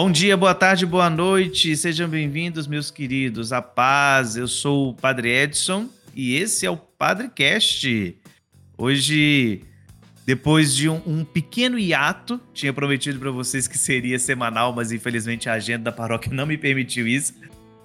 Bom dia, boa tarde, boa noite, sejam bem-vindos, meus queridos. A paz, eu sou o Padre Edson e esse é o Padrecast. Hoje, depois de um, um pequeno hiato, tinha prometido para vocês que seria semanal, mas infelizmente a agenda da paróquia não me permitiu isso.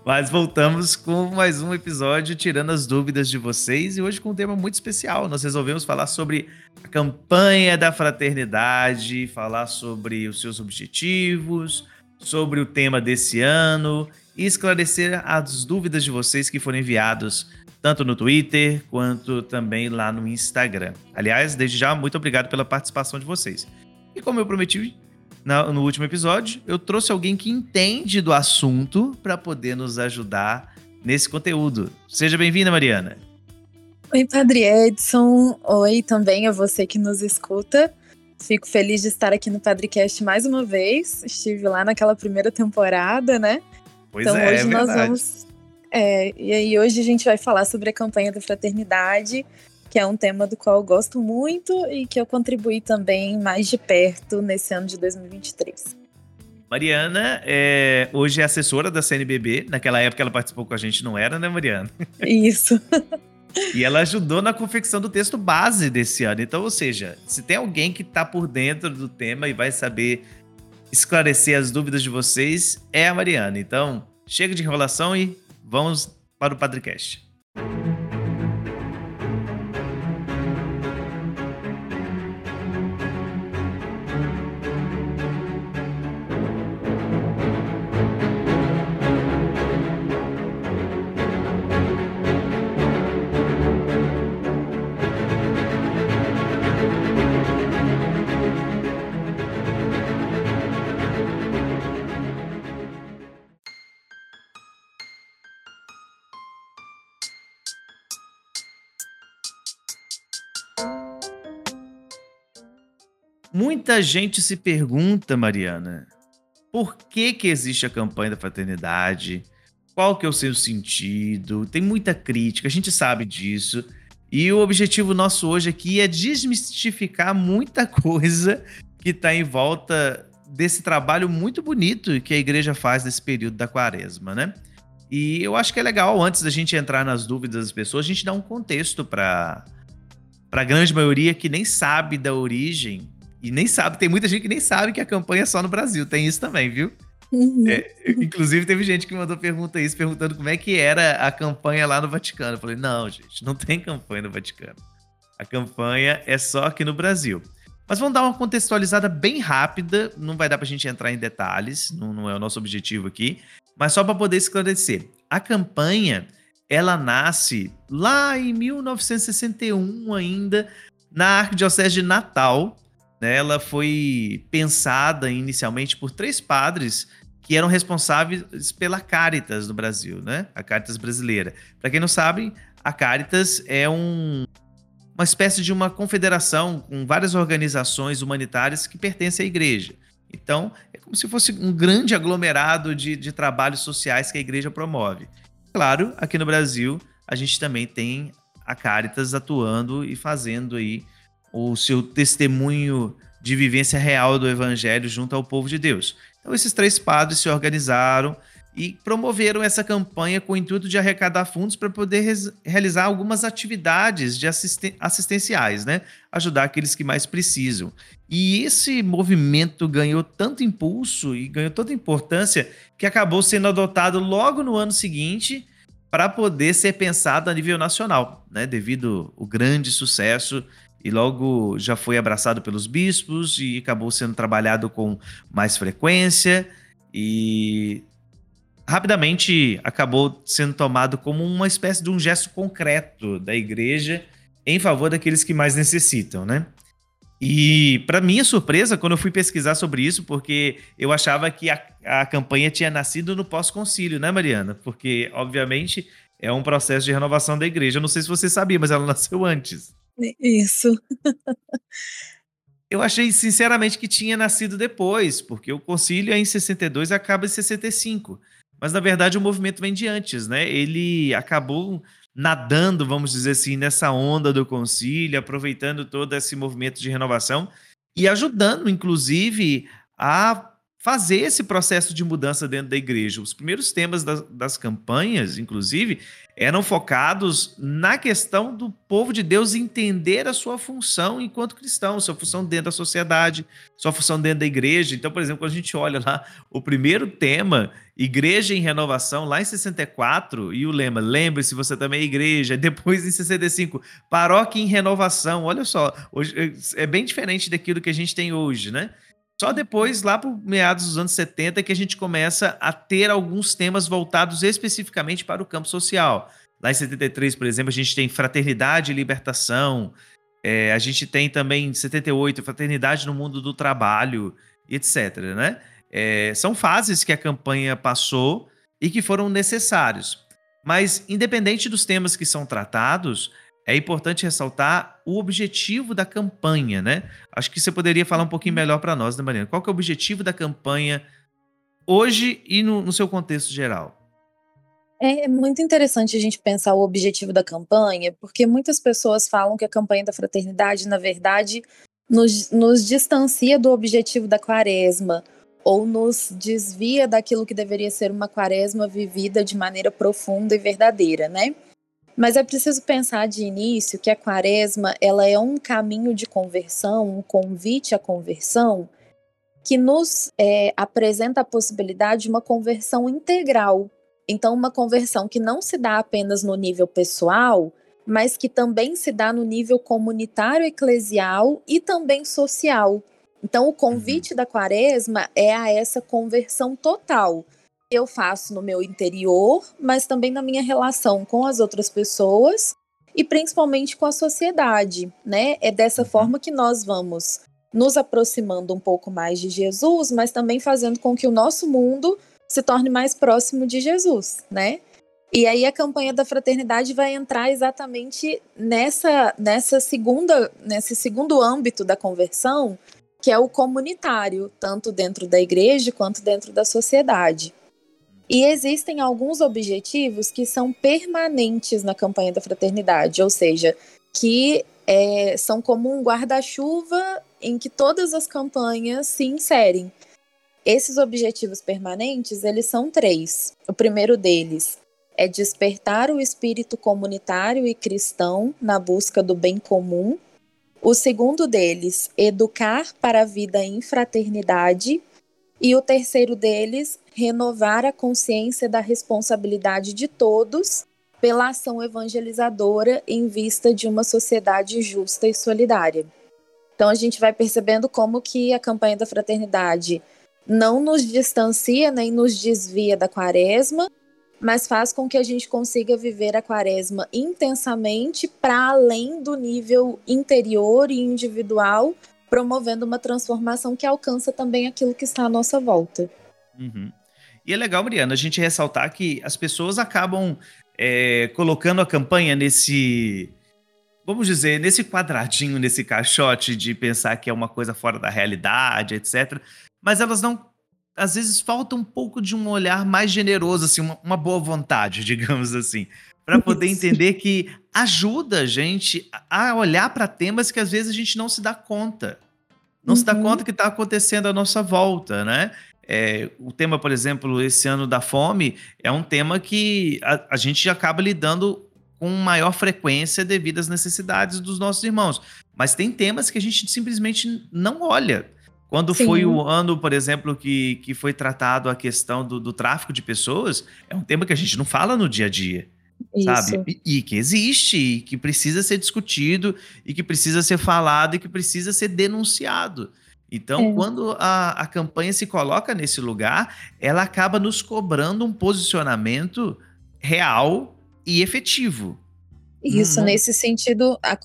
Mas voltamos com mais um episódio tirando as dúvidas de vocês e hoje com um tema muito especial. Nós resolvemos falar sobre a campanha da fraternidade, falar sobre os seus objetivos, sobre o tema desse ano e esclarecer as dúvidas de vocês que foram enviados tanto no Twitter quanto também lá no Instagram. Aliás, desde já, muito obrigado pela participação de vocês. E como eu prometi no último episódio, eu trouxe alguém que entende do assunto para poder nos ajudar nesse conteúdo. Seja bem-vinda, Mariana. Oi, Padre Edson. Oi também a você que nos escuta. Fico feliz de estar aqui no Padrecast mais uma vez. Estive lá naquela primeira temporada, né? Pois então é, hoje é nós vamos. É, e aí hoje a gente vai falar sobre a campanha da fraternidade, que é um tema do qual eu gosto muito e que eu contribuí também mais de perto nesse ano de 2023. Mariana é, hoje é assessora da CNBB. Naquela época ela participou com a gente, não era, né, Mariana? Isso. E ela ajudou na confecção do texto base desse ano. Então, ou seja, se tem alguém que está por dentro do tema e vai saber esclarecer as dúvidas de vocês, é a Mariana. Então, chega de enrolação e vamos para o Padrecast. Muita gente se pergunta, Mariana, por que que existe a campanha da fraternidade? Qual que é o seu sentido? Tem muita crítica, a gente sabe disso. E o objetivo nosso hoje aqui é desmistificar muita coisa que está em volta desse trabalho muito bonito que a igreja faz nesse período da quaresma, né? E eu acho que é legal, antes da gente entrar nas dúvidas das pessoas, a gente dar um contexto para a grande maioria que nem sabe da origem e nem sabe, tem muita gente que nem sabe que a campanha é só no Brasil. Tem isso também, viu? Uhum. É, inclusive, teve gente que mandou pergunta isso, perguntando como é que era a campanha lá no Vaticano. Eu falei, não, gente, não tem campanha no Vaticano. A campanha é só aqui no Brasil. Mas vamos dar uma contextualizada bem rápida, não vai dar para a gente entrar em detalhes, não, não é o nosso objetivo aqui, mas só para poder esclarecer. A campanha, ela nasce lá em 1961 ainda, na Arquidiocese de Natal, ela foi pensada inicialmente por três padres que eram responsáveis pela Caritas no Brasil, né? A Caritas brasileira. Para quem não sabe, a Caritas é um, uma espécie de uma confederação com várias organizações humanitárias que pertencem à igreja. Então, é como se fosse um grande aglomerado de, de trabalhos sociais que a igreja promove. Claro, aqui no Brasil, a gente também tem a Caritas atuando e fazendo aí o seu testemunho de vivência real do evangelho junto ao povo de Deus. Então, esses três padres se organizaram e promoveram essa campanha com o intuito de arrecadar fundos para poder realizar algumas atividades de assisten assistenciais, né? Ajudar aqueles que mais precisam. E esse movimento ganhou tanto impulso e ganhou tanta importância que acabou sendo adotado logo no ano seguinte para poder ser pensado a nível nacional, né? Devido ao grande sucesso e logo já foi abraçado pelos bispos e acabou sendo trabalhado com mais frequência e rapidamente acabou sendo tomado como uma espécie de um gesto concreto da igreja em favor daqueles que mais necessitam, né? E para minha surpresa, quando eu fui pesquisar sobre isso, porque eu achava que a, a campanha tinha nascido no pós-concílio, né, Mariana? Porque, obviamente, é um processo de renovação da igreja. Eu não sei se você sabia, mas ela nasceu antes. Isso. Eu achei, sinceramente, que tinha nascido depois, porque o concílio é em 62 e acaba em 65. Mas, na verdade, o movimento vem de antes, né? Ele acabou nadando, vamos dizer assim, nessa onda do concílio, aproveitando todo esse movimento de renovação e ajudando, inclusive, a fazer esse processo de mudança dentro da igreja. Os primeiros temas das, das, campanhas, inclusive, eram focados na questão do povo de Deus entender a sua função enquanto cristão, sua função dentro da sociedade, sua função dentro da igreja. Então, por exemplo, quando a gente olha lá o primeiro tema, Igreja em Renovação, lá em 64, e o lema, lembre-se, você também é igreja. Depois, em 65, Paróquia em Renovação. Olha só, hoje, é bem diferente daquilo que a gente tem hoje, né? Só depois, lá por meados dos anos 70, que a gente começa a ter alguns temas voltados especificamente para o campo social. Lá em 73, por exemplo, a gente tem fraternidade e libertação. É, a gente tem também em 78, fraternidade no mundo do trabalho, etc. Né? É, são fases que a campanha passou e que foram necessários. Mas, independente dos temas que são tratados, é importante ressaltar o objetivo da campanha, né? Acho que você poderia falar um pouquinho melhor para nós, né, Mariana? Qual que é o objetivo da campanha hoje e no, no seu contexto geral? É muito interessante a gente pensar o objetivo da campanha, porque muitas pessoas falam que a campanha da fraternidade, na verdade, nos, nos distancia do objetivo da quaresma, ou nos desvia daquilo que deveria ser uma quaresma vivida de maneira profunda e verdadeira, né? Mas é preciso pensar de início que a quaresma ela é um caminho de conversão, um convite à conversão, que nos é, apresenta a possibilidade de uma conversão integral. Então, uma conversão que não se dá apenas no nível pessoal, mas que também se dá no nível comunitário, eclesial e também social. Então, o convite uhum. da quaresma é a essa conversão total eu faço no meu interior, mas também na minha relação com as outras pessoas e principalmente com a sociedade, né? É dessa uhum. forma que nós vamos nos aproximando um pouco mais de Jesus, mas também fazendo com que o nosso mundo se torne mais próximo de Jesus, né? E aí a campanha da fraternidade vai entrar exatamente nessa nessa segunda nesse segundo âmbito da conversão, que é o comunitário, tanto dentro da igreja quanto dentro da sociedade. E existem alguns objetivos que são permanentes na campanha da fraternidade, ou seja, que é, são como um guarda-chuva em que todas as campanhas se inserem. Esses objetivos permanentes, eles são três. O primeiro deles é despertar o espírito comunitário e cristão na busca do bem comum. O segundo deles, educar para a vida em fraternidade. E o terceiro deles, renovar a consciência da responsabilidade de todos pela ação evangelizadora em vista de uma sociedade justa e solidária. Então a gente vai percebendo como que a campanha da fraternidade não nos distancia nem nos desvia da quaresma, mas faz com que a gente consiga viver a quaresma intensamente para além do nível interior e individual, promovendo uma transformação que alcança também aquilo que está à nossa volta. Uhum. E é legal, Mariana, a gente ressaltar que as pessoas acabam é, colocando a campanha nesse, vamos dizer, nesse quadradinho, nesse caixote de pensar que é uma coisa fora da realidade, etc. Mas elas não. Às vezes falta um pouco de um olhar mais generoso, assim, uma, uma boa vontade, digamos assim, para poder entender que ajuda a gente a olhar para temas que às vezes a gente não se dá conta. Não uhum. se dá uhum. conta que está acontecendo à nossa volta, né? É, o tema, por exemplo, esse ano da fome, é um tema que a, a gente acaba lidando com maior frequência devido às necessidades dos nossos irmãos. Mas tem temas que a gente simplesmente não olha. Quando Sim. foi o ano, por exemplo, que, que foi tratado a questão do, do, tráfico de pessoas, é um tema que a gente não fala no dia a dia. Sabe? E, e que existe, e que precisa ser discutido, e que precisa ser falado, e que precisa ser denunciado. Então, é. quando a, a campanha se coloca nesse lugar, ela acaba nos cobrando um posicionamento real e efetivo. Isso, uhum. nesse sentido, a,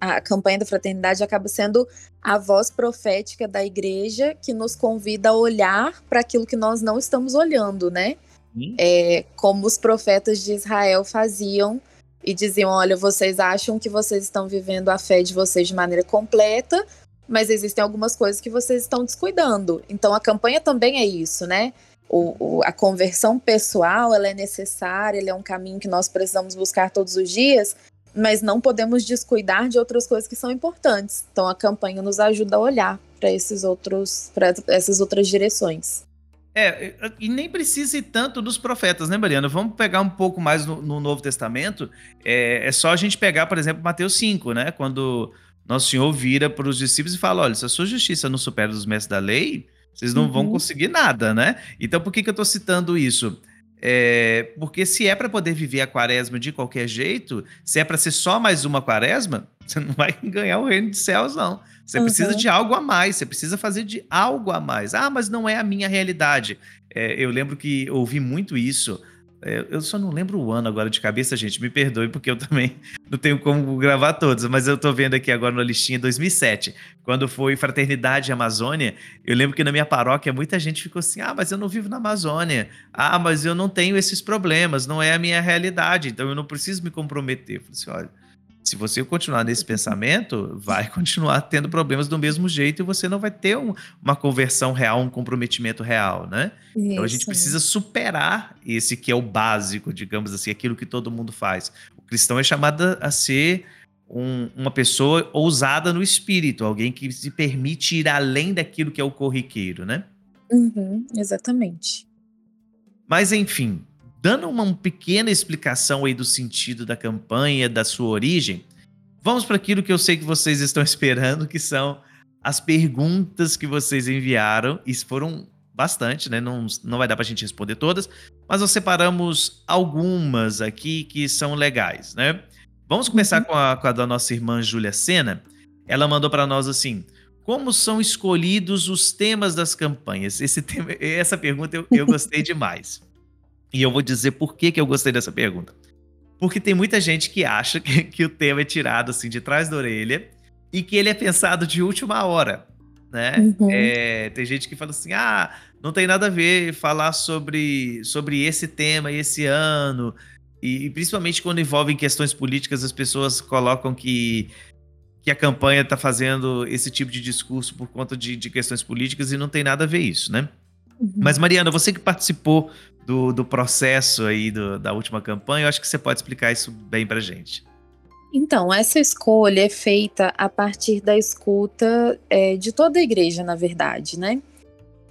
a campanha da fraternidade acaba sendo a voz profética da igreja que nos convida a olhar para aquilo que nós não estamos olhando, né? É, como os profetas de Israel faziam e diziam: olha, vocês acham que vocês estão vivendo a fé de vocês de maneira completa, mas existem algumas coisas que vocês estão descuidando. Então a campanha também é isso, né? O, o, a conversão pessoal ela é necessária, ele é um caminho que nós precisamos buscar todos os dias, mas não podemos descuidar de outras coisas que são importantes. Então a campanha nos ajuda a olhar para esses outros, para essas outras direções. É, e nem precisa ir tanto dos profetas, né, Mariana? Vamos pegar um pouco mais no, no Novo Testamento. É, é, só a gente pegar, por exemplo, Mateus 5, né? Quando Nosso Senhor vira para os discípulos e fala: olha, se a sua justiça não supera dos mestres da lei, vocês não uhum. vão conseguir nada, né? Então, por que, que eu estou citando isso? É, porque se é para poder viver a quaresma de qualquer jeito, se é para ser só mais uma quaresma, você não vai ganhar o reino dos céus, não. Você uhum. precisa de algo a mais, você precisa fazer de algo a mais. Ah, mas não é a minha realidade. É, eu lembro que ouvi muito isso. É, eu só não lembro o ano agora de cabeça, gente. Me perdoe, porque eu também não tenho como gravar todos. Mas eu tô vendo aqui agora na listinha 2007, quando foi Fraternidade Amazônia. Eu lembro que na minha paróquia muita gente ficou assim: ah, mas eu não vivo na Amazônia. Ah, mas eu não tenho esses problemas. Não é a minha realidade. Então eu não preciso me comprometer. Eu falei assim: olha se você continuar nesse pensamento, vai continuar tendo problemas do mesmo jeito e você não vai ter um, uma conversão real, um comprometimento real, né? Isso. Então a gente precisa superar esse que é o básico, digamos assim, aquilo que todo mundo faz. O cristão é chamado a ser um, uma pessoa ousada no espírito, alguém que se permite ir além daquilo que é o corriqueiro, né? Uhum, exatamente. Mas enfim, dando uma pequena explicação aí do sentido da campanha, da sua origem, vamos para aquilo que eu sei que vocês estão esperando, que são as perguntas que vocês enviaram, e foram bastante, né? Não, não vai dar para a gente responder todas, mas nós separamos algumas aqui que são legais, né? Vamos começar uhum. com, a, com a da nossa irmã Júlia Sena. Ela mandou para nós assim: como são escolhidos os temas das campanhas? Esse tema, essa pergunta eu, eu gostei demais. E eu vou dizer por que, que eu gostei dessa pergunta. Porque tem muita gente que acha que, que o tema é tirado assim de trás da orelha e que ele é pensado de última hora, né? Uhum. É, tem gente que fala assim, ah, não tem nada a ver falar sobre, sobre esse tema esse ano. E, e principalmente quando envolvem questões políticas, as pessoas colocam que, que a campanha está fazendo esse tipo de discurso por conta de, de questões políticas e não tem nada a ver isso, né? Uhum. Mas, Mariana, você que participou do, do processo aí do, da última campanha, eu acho que você pode explicar isso bem pra gente. Então, essa escolha é feita a partir da escuta é, de toda a igreja, na verdade, né?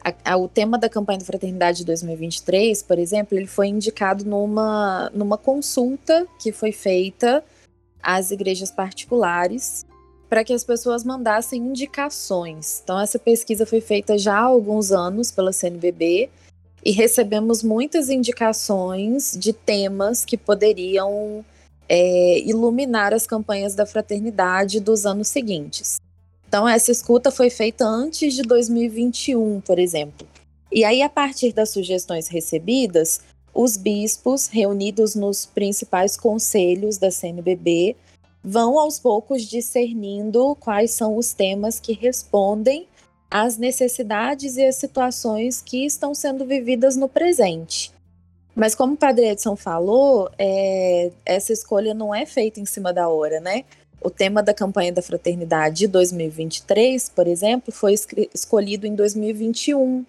A, a, o tema da campanha da Fraternidade 2023, por exemplo, ele foi indicado numa, numa consulta que foi feita às igrejas particulares para que as pessoas mandassem indicações. Então, essa pesquisa foi feita já há alguns anos pela CNBB e recebemos muitas indicações de temas que poderiam é, iluminar as campanhas da fraternidade dos anos seguintes. Então, essa escuta foi feita antes de 2021, por exemplo. E aí, a partir das sugestões recebidas, os bispos, reunidos nos principais conselhos da CNBB, vão aos poucos discernindo quais são os temas que respondem às necessidades e às situações que estão sendo vividas no presente. Mas como o Padre Edson falou, é, essa escolha não é feita em cima da hora, né? O tema da campanha da fraternidade de 2023, por exemplo, foi escolhido em 2021.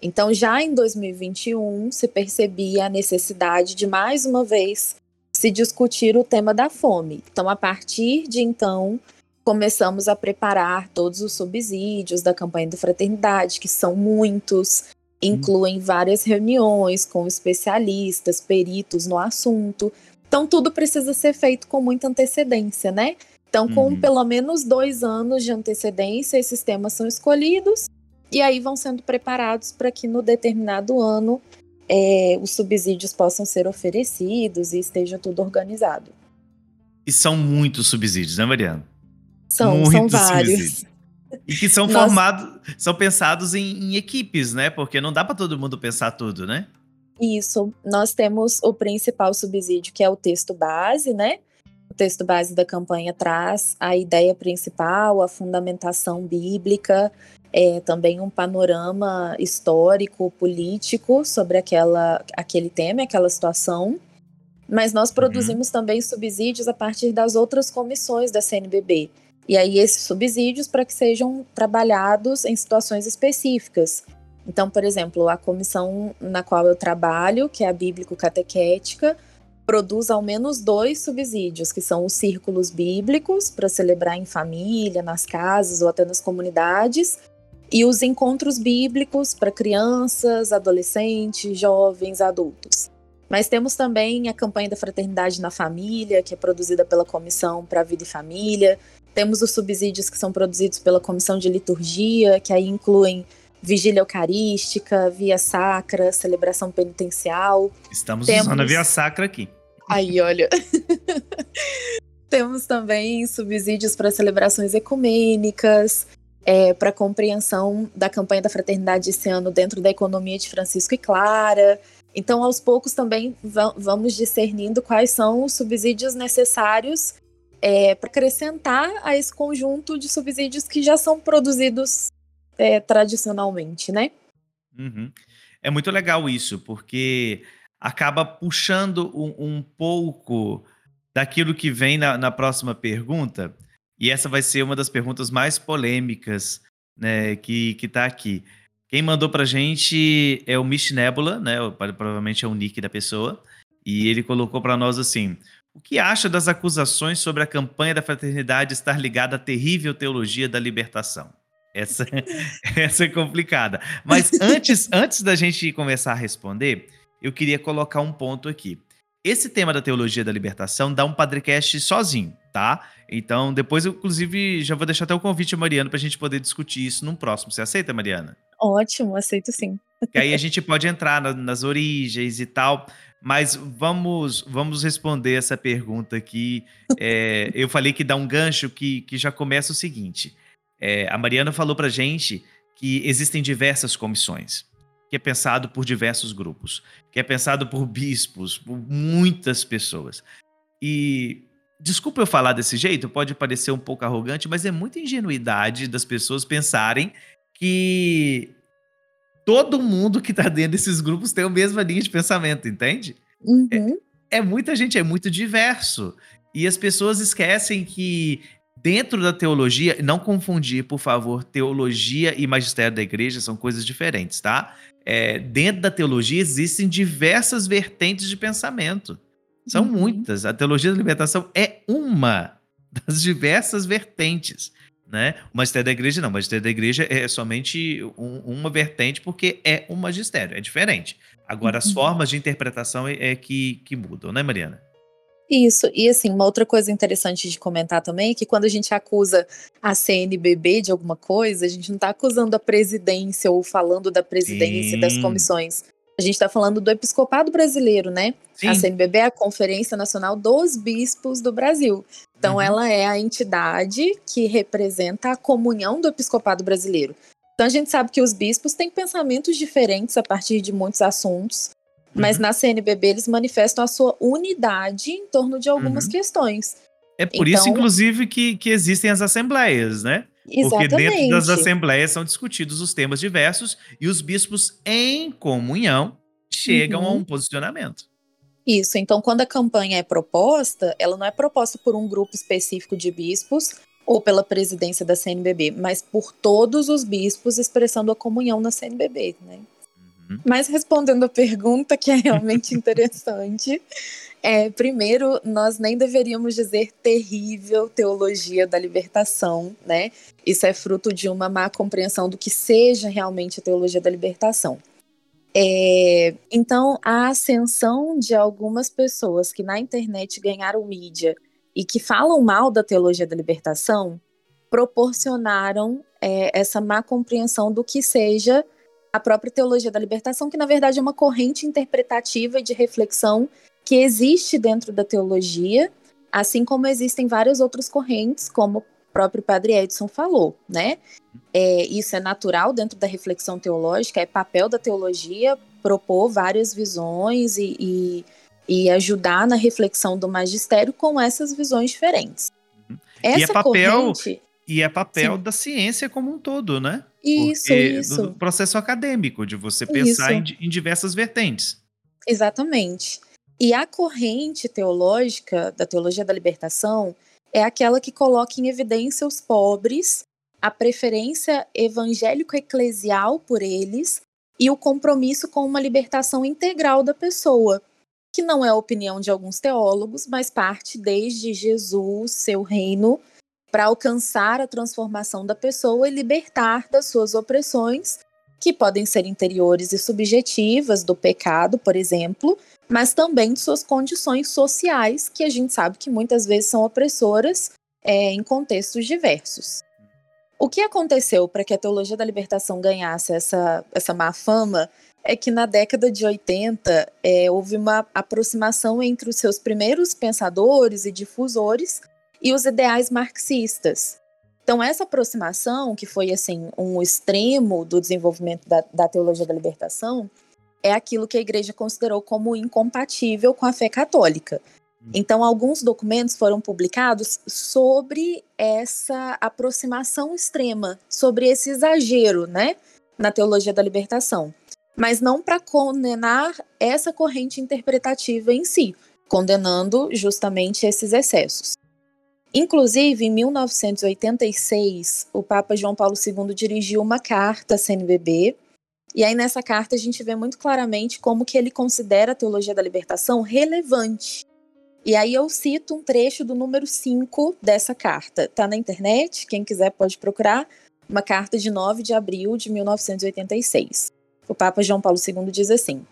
Então, já em 2021, se percebia a necessidade de, mais uma vez, se discutir o tema da fome. Então, a partir de então, começamos a preparar todos os subsídios da campanha da fraternidade, que são muitos, incluem várias reuniões com especialistas, peritos no assunto. Então, tudo precisa ser feito com muita antecedência, né? Então, com uhum. pelo menos dois anos de antecedência, esses temas são escolhidos e aí vão sendo preparados para que no determinado ano é, os subsídios possam ser oferecidos e esteja tudo organizado. E são muitos subsídios, né, Mariana? São, muitos são vários. Subsídios. E que são formados, são pensados em, em, equipes, né? Porque não dá para todo mundo pensar tudo, né? Isso. Nós temos o principal subsídio, que é o texto base, né? O texto base da campanha traz a ideia principal, a fundamentação bíblica, é, também um panorama histórico, político sobre aquela, aquele tema, aquela situação. Mas nós uhum. produzimos uhum. também subsídios a partir das outras comissões da CNBB. E aí, esses subsídios para que sejam trabalhados em situações específicas. Então, por exemplo, a comissão na qual eu trabalho, que é a Bíblico-Catequética, produz ao menos dois subsídios, que são os círculos bíblicos, para celebrar em família, nas casas ou até nas comunidades, e os encontros bíblicos para crianças, adolescentes, jovens, adultos. Mas temos também a campanha da Fraternidade na Família, que é produzida pela Comissão para a Vida e Família. Temos os subsídios que são produzidos pela Comissão de Liturgia, que aí incluem vigília eucarística, via sacra, celebração penitencial. Estamos Temos... usando a via sacra aqui. Aí, olha. Temos também subsídios para celebrações ecumênicas, é, para compreensão da campanha da fraternidade esse ano dentro da economia de Francisco e Clara. Então, aos poucos também vamos discernindo quais são os subsídios necessários é, para acrescentar a esse conjunto de subsídios que já são produzidos é, tradicionalmente, né? Uhum. É muito legal isso, porque acaba puxando um, um pouco daquilo que vem na, na, próxima pergunta, e essa vai ser uma das perguntas mais polêmicas né, que, que tá aqui. Quem mandou pra gente é o Mish Nebula, né? Provavelmente é o nick da pessoa. E ele colocou para nós assim: o que acha das acusações sobre a campanha da fraternidade estar ligada à terrível teologia da libertação? Essa, essa é complicada. Mas antes, antes da gente começar a responder, eu queria colocar um ponto aqui. Esse tema da teologia da libertação dá um Padrecast sozinho, tá? Então, depois eu, inclusive, já vou deixar até o convite a Mariana para a gente poder discutir isso num próximo. Você aceita, Mariana? Ótimo, aceito sim. Que aí a gente pode entrar na, nas origens e tal, mas vamos vamos responder essa pergunta aqui. É, eu falei que dá um gancho que, que já começa o seguinte. É, a Mariana falou para gente que existem diversas comissões que é pensado por diversos grupos, que é pensado por bispos, por muitas pessoas. E desculpa eu falar desse jeito, pode parecer um pouco arrogante, mas é muita ingenuidade das pessoas pensarem que todo mundo que está dentro desses grupos tem a mesma linha de pensamento, entende? Uhum. É, é muita gente, é muito diverso. E as pessoas esquecem que dentro da teologia, não confundir, por favor, teologia e magistério da igreja são coisas diferentes, tá? é, dentro da teologia existem diversas vertentes de pensamento. São uhum. muitas. A teologia da libertação é uma das diversas vertentes. Né? O magistério da igreja não. O magistério da igreja é somente um, uma vertente porque é um magistério, é diferente. Agora, as uhum. formas de interpretação é, é que, que mudam, né, Mariana? Isso, e assim, uma outra coisa interessante de comentar também é que quando a gente acusa a CNBB de alguma coisa, a gente não está acusando a presidência ou falando da presidência Sim. das comissões. A gente está falando do episcopado brasileiro, né? Sim. A CNBB é a Conferência Nacional dos Bispos do Brasil. Então, uhum. ela é a entidade que representa a comunhão do episcopado brasileiro. Então, a gente sabe que os bispos têm pensamentos diferentes a partir de muitos assuntos. Mas uhum. na CNBB eles manifestam a sua unidade em torno de algumas uhum. questões. É por então, isso, inclusive, que, que existem as assembleias, né? Exatamente. Porque dentro das assembleias são discutidos os temas diversos e os bispos, em comunhão, chegam uhum. a um posicionamento. Isso, então quando a campanha é proposta, ela não é proposta por um grupo específico de bispos ou pela presidência da CNBB, mas por todos os bispos expressando a comunhão na CNBB, né? Mas respondendo a pergunta, que é realmente interessante, é, primeiro, nós nem deveríamos dizer terrível teologia da libertação, né? Isso é fruto de uma má compreensão do que seja realmente a teologia da libertação. É, então, a ascensão de algumas pessoas que na internet ganharam mídia e que falam mal da teologia da libertação proporcionaram é, essa má compreensão do que seja a própria teologia da libertação, que na verdade é uma corrente interpretativa e de reflexão que existe dentro da teologia, assim como existem várias outras correntes, como o próprio Padre Edson falou, né? É, isso é natural dentro da reflexão teológica, é papel da teologia propor várias visões e, e, e ajudar na reflexão do magistério com essas visões diferentes. Essa e é papel, corrente, e é papel Sim. da ciência como um todo, né? Isso, Porque isso. Do processo acadêmico, de você pensar em, em, diversas vertentes. Exatamente. E a corrente teológica da teologia da libertação é aquela que coloca em evidência os pobres, a preferência evangélico-eclesial por eles e o compromisso com uma libertação integral da pessoa, que não é a opinião de alguns teólogos, mas parte desde Jesus, seu reino para alcançar a transformação da pessoa e libertar das suas opressões, que podem ser interiores e subjetivas, do pecado, por exemplo, mas também de suas condições sociais, que a gente sabe que muitas vezes são opressoras é, em contextos diversos. O que aconteceu para que a teologia da libertação ganhasse essa, essa má fama é que na década de 80 é, houve uma aproximação entre os seus primeiros pensadores e difusores e os ideais marxistas. Então, essa aproximação, que foi assim um extremo do desenvolvimento da, da teologia da libertação, é aquilo que a igreja considerou como incompatível com a fé católica. Hum. Então, alguns documentos foram publicados sobre essa aproximação extrema, sobre esse exagero, né, na teologia da libertação. Mas não para condenar essa corrente interpretativa em si, condenando justamente esses excessos. Inclusive, em 1986, o Papa João Paulo II dirigiu uma carta à CNBB, e aí nessa carta a gente vê muito claramente como que ele considera a teologia da libertação relevante. E aí eu cito um trecho do número 5 dessa carta. Está na internet, quem quiser pode procurar, uma carta de 9 de abril de 1986. O Papa João Paulo II diz assim: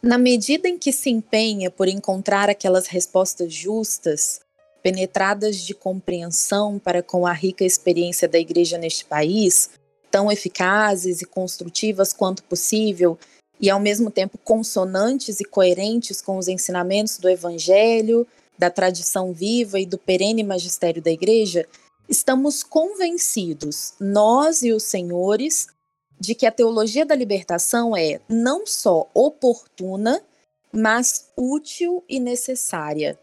Na medida em que se empenha por encontrar aquelas respostas justas, penetradas de compreensão para com a rica experiência da Igreja neste país, tão eficazes e construtivas quanto possível, e ao mesmo tempo consonantes e coerentes com os ensinamentos do Evangelho, da tradição viva e do perene magistério da Igreja, estamos convencidos, nós e os senhores, de que a teologia da libertação é não só oportuna, mas útil e necessária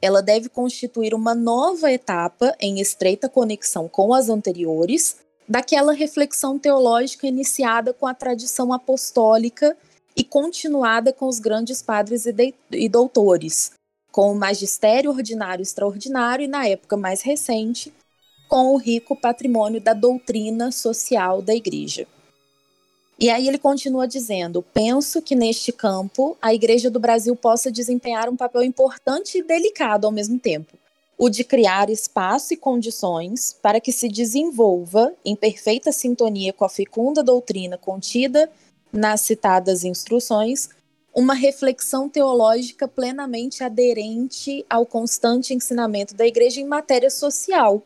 ela deve constituir uma nova etapa em estreita conexão com as anteriores, daquela reflexão teológica iniciada com a tradição apostólica e continuada com os grandes padres e, e doutores, com o magistério ordinário extraordinário e, na época mais recente, com o rico patrimônio da doutrina social da Igreja. E aí ele continua dizendo: penso que neste campo a Igreja do Brasil possa desempenhar um papel importante e delicado ao mesmo tempo. O de criar espaço e condições para que se desenvolva, em perfeita sintonia com a fecunda doutrina contida nas citadas instruções, uma reflexão teológica plenamente aderente ao constante ensinamento da Igreja em matéria social,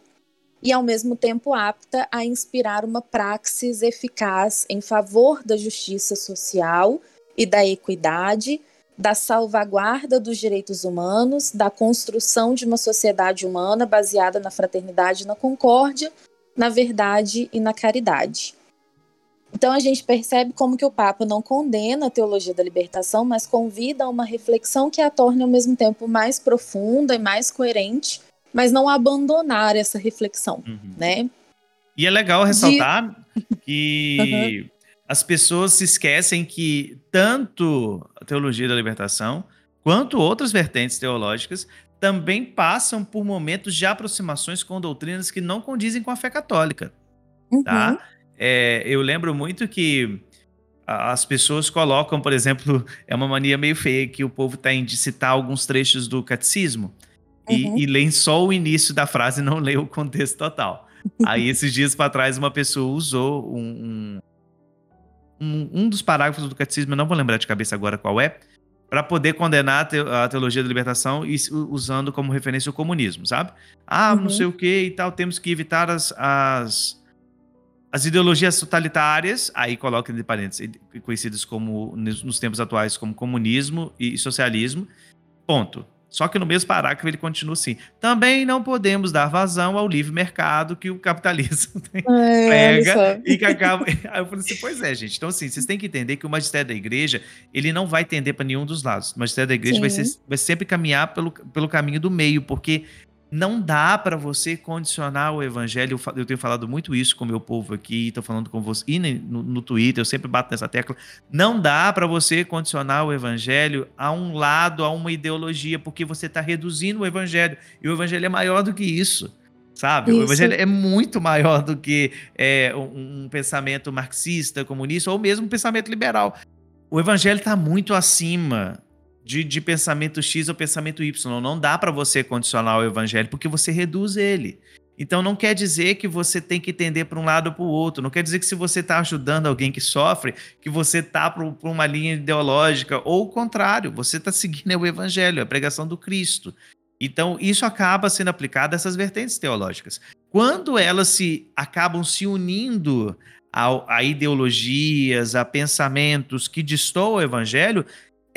e ao mesmo tempo apta a inspirar uma praxis eficaz em favor da justiça social e da equidade, da salvaguarda dos direitos humanos, da construção de uma sociedade humana baseada na fraternidade e na concórdia, na verdade e na caridade. Então a gente percebe como que o Papa não condena a teologia da libertação, mas convida a uma reflexão que a torne ao mesmo tempo mais profunda e mais coerente mas não abandonar essa reflexão, uhum. né? E é legal ressaltar De... que uhum. as pessoas se esquecem que tanto a teologia da libertação quanto outras vertentes teológicas também passam por momentos de aproximações com doutrinas que não condizem com a fé católica, uhum. tá? É, eu lembro muito que as pessoas colocam, por exemplo, é uma mania meio feia que o povo tem de citar alguns trechos do catecismo uhum. e leem só o início da frase e não lê o contexto total. Aí, esses dias para trás, uma pessoa usou um, um, um, dos parágrafos do catecismo, eu não vou lembrar de cabeça agora qual é, para poder condenar a teologia da libertação e usando como referência o comunismo, sabe? Ah, uhum. não sei o que e tal, temos que evitar as, as, as ideologias totalitárias, aí coloca entre parênteses, conhecidas como, nos tempos atuais como comunismo e socialismo, ponto. Só que no mesmo parágrafo ele continua assim: também não podemos dar vazão ao livre mercado que o capitalismo é, prega e que acaba. Aí eu falei assim: pois é, gente. Então, assim, vocês têm que entender que o magistério da igreja ele não vai tender para nenhum dos lados. O magistério da igreja vai, ser, vai sempre caminhar pelo, pelo caminho do meio, porque não dá para você condicionar o evangelho. Eu tenho falado muito isso com o meu povo aqui, estou falando com você e no, no, Twitter, eu sempre bato nessa tecla. Não dá para você condicionar o evangelho a um lado, a uma ideologia, porque você está reduzindo o evangelho. E o evangelho é maior do que isso. Sabe? Isso. O evangelho é muito maior do que é, um, um pensamento marxista, comunista, ou mesmo um pensamento liberal. O evangelho está muito acima de, de pensamento X ou pensamento Y. Não dá para você condicionar o evangelho, porque você reduz ele. Então não quer dizer que você tem que entender para um lado ou para o outro. Não quer dizer que se você está ajudando alguém que sofre, que você está para uma linha ideológica, ou o contrário, você está seguindo o evangelho, a pregação do Cristo. Então, isso acaba sendo aplicado a essas vertentes teológicas. Quando elas se acabam se unindo a, a ideologias, a pensamentos que destoam o evangelho,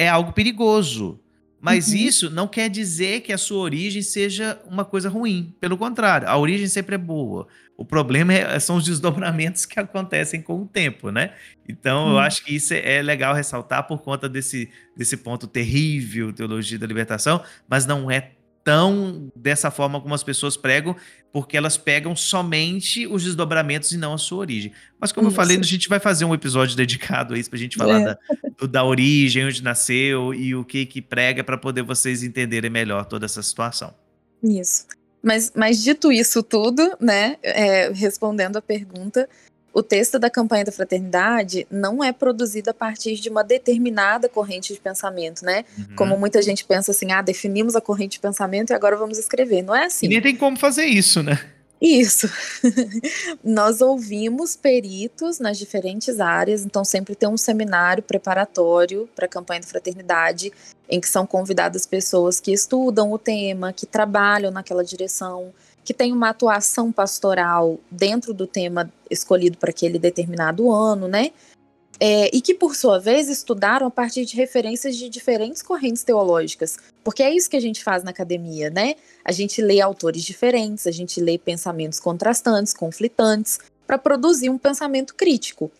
é algo perigoso. Mas uhum. isso não quer dizer que a sua origem seja uma coisa ruim. Pelo contrário, a origem sempre é boa. O problema é, são os desdobramentos que acontecem com o tempo, né? Então, uhum. eu acho que isso é, é legal ressaltar por conta desse, desse ponto terrível, teologia da libertação, mas não é tão dessa forma como as pessoas pregam, porque elas pegam somente os desdobramentos e não a sua origem. Mas como isso. eu falei, a gente vai fazer um episódio dedicado a isso, para a gente falar é. da, da origem, onde nasceu e o que que prega, para poder vocês entenderem melhor toda essa situação. Isso. Mas, mas dito isso tudo, né, é, respondendo a pergunta, o texto da campanha da fraternidade não é produzido a partir de uma determinada corrente de pensamento, né? Uhum. Como muita gente pensa assim, ah, definimos a corrente de pensamento e agora vamos escrever. Não é assim. E nem tem como fazer isso, né? Isso. Nós ouvimos peritos nas diferentes áreas, então sempre tem um seminário preparatório para a campanha da fraternidade, em que são convidadas pessoas que estudam o tema, que trabalham naquela direção, que tem uma atuação pastoral dentro do tema escolhido para aquele determinado ano, né? É, e que, por sua vez, estudaram a partir de referências de diferentes correntes teológicas. Porque é isso que a gente faz na academia, né? A gente lê autores diferentes, a gente lê pensamentos contrastantes, conflitantes, para produzir um pensamento crítico.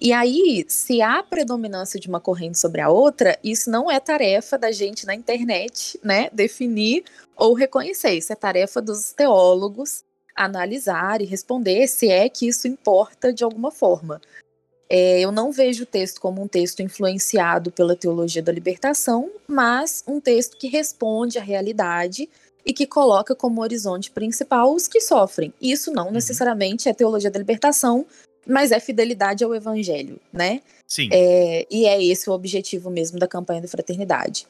E aí, se há predominância de uma corrente sobre a outra, isso não é tarefa da gente na internet, né, definir ou reconhecer. Isso é tarefa dos teólogos analisar e responder se é que isso importa de alguma forma. É, eu não vejo o texto como um texto influenciado pela teologia da libertação, mas um texto que responde à realidade e que coloca como horizonte principal os que sofrem. Isso não uhum. necessariamente é teologia da libertação, mas é fidelidade ao evangelho, né? Sim. É, e é esse o objetivo mesmo da campanha da fraternidade.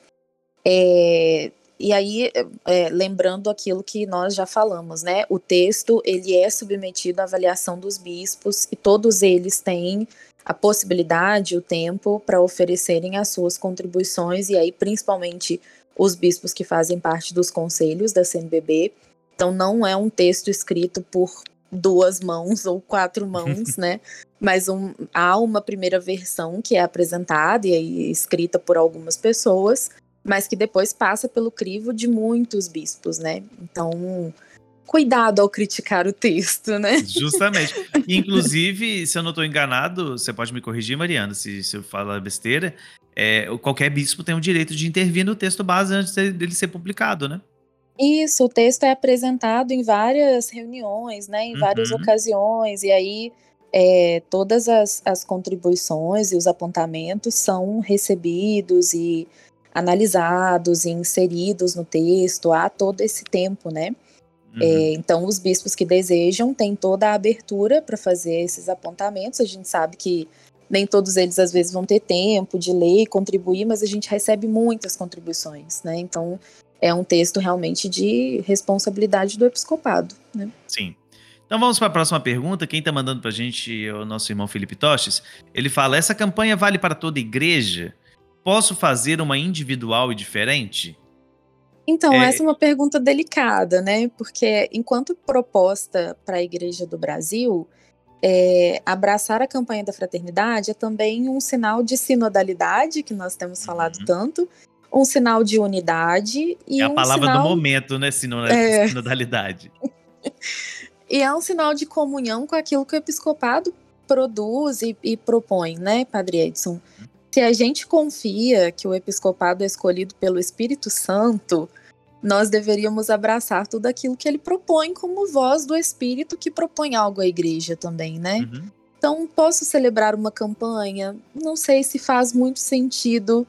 É, e aí, é, lembrando aquilo que nós já falamos, né? O texto ele é submetido à avaliação dos bispos e todos eles têm a possibilidade, o tempo para oferecerem as suas contribuições e aí principalmente os bispos que fazem parte dos conselhos da CNBB. Então não é um texto escrito por duas mãos ou quatro mãos, né? Mas um, há uma primeira versão que é apresentada e escrita por algumas pessoas, mas que depois passa pelo crivo de muitos bispos, né? Então, cuidado ao criticar o texto, né? Justamente. Inclusive, se eu não estou enganado, você pode me corrigir, Mariana, se, se eu falar besteira, é, qualquer bispo tem o direito de intervir no texto base antes dele ser publicado, né? Isso, o texto é apresentado em várias reuniões, né, em uhum. várias ocasiões, e aí é, todas as, as contribuições e os apontamentos são recebidos e analisados e inseridos no texto há todo esse tempo, né? Uhum. É, então, os bispos que desejam têm toda a abertura para fazer esses apontamentos. A gente sabe que nem todos eles, às vezes, vão ter tempo de ler e contribuir, mas a gente recebe muitas contribuições, né? Então, é um texto realmente de responsabilidade do episcopado. Né? Sim. Então vamos para a próxima pergunta. Quem está mandando para a gente é o nosso irmão Felipe Toches. Ele fala: essa campanha vale para toda igreja? Posso fazer uma individual e diferente? Então, é... essa é uma pergunta delicada, né? Porque enquanto proposta para a Igreja do Brasil, é, abraçar a campanha da fraternidade é também um sinal de sinodalidade, que nós temos falado uhum. tanto, um sinal de unidade e é a um palavra sinal... do momento, né? É. Sinodalidade. e é um sinal de comunhão com aquilo que o episcopado produz e, e propõe, né, Padre Edson? Se a gente confia que o episcopado é escolhido pelo Espírito Santo, nós deveríamos abraçar tudo aquilo que ele propõe como voz do Espírito que propõe algo à igreja também, né? Uhum. Então, posso celebrar uma campanha? Não sei se faz muito sentido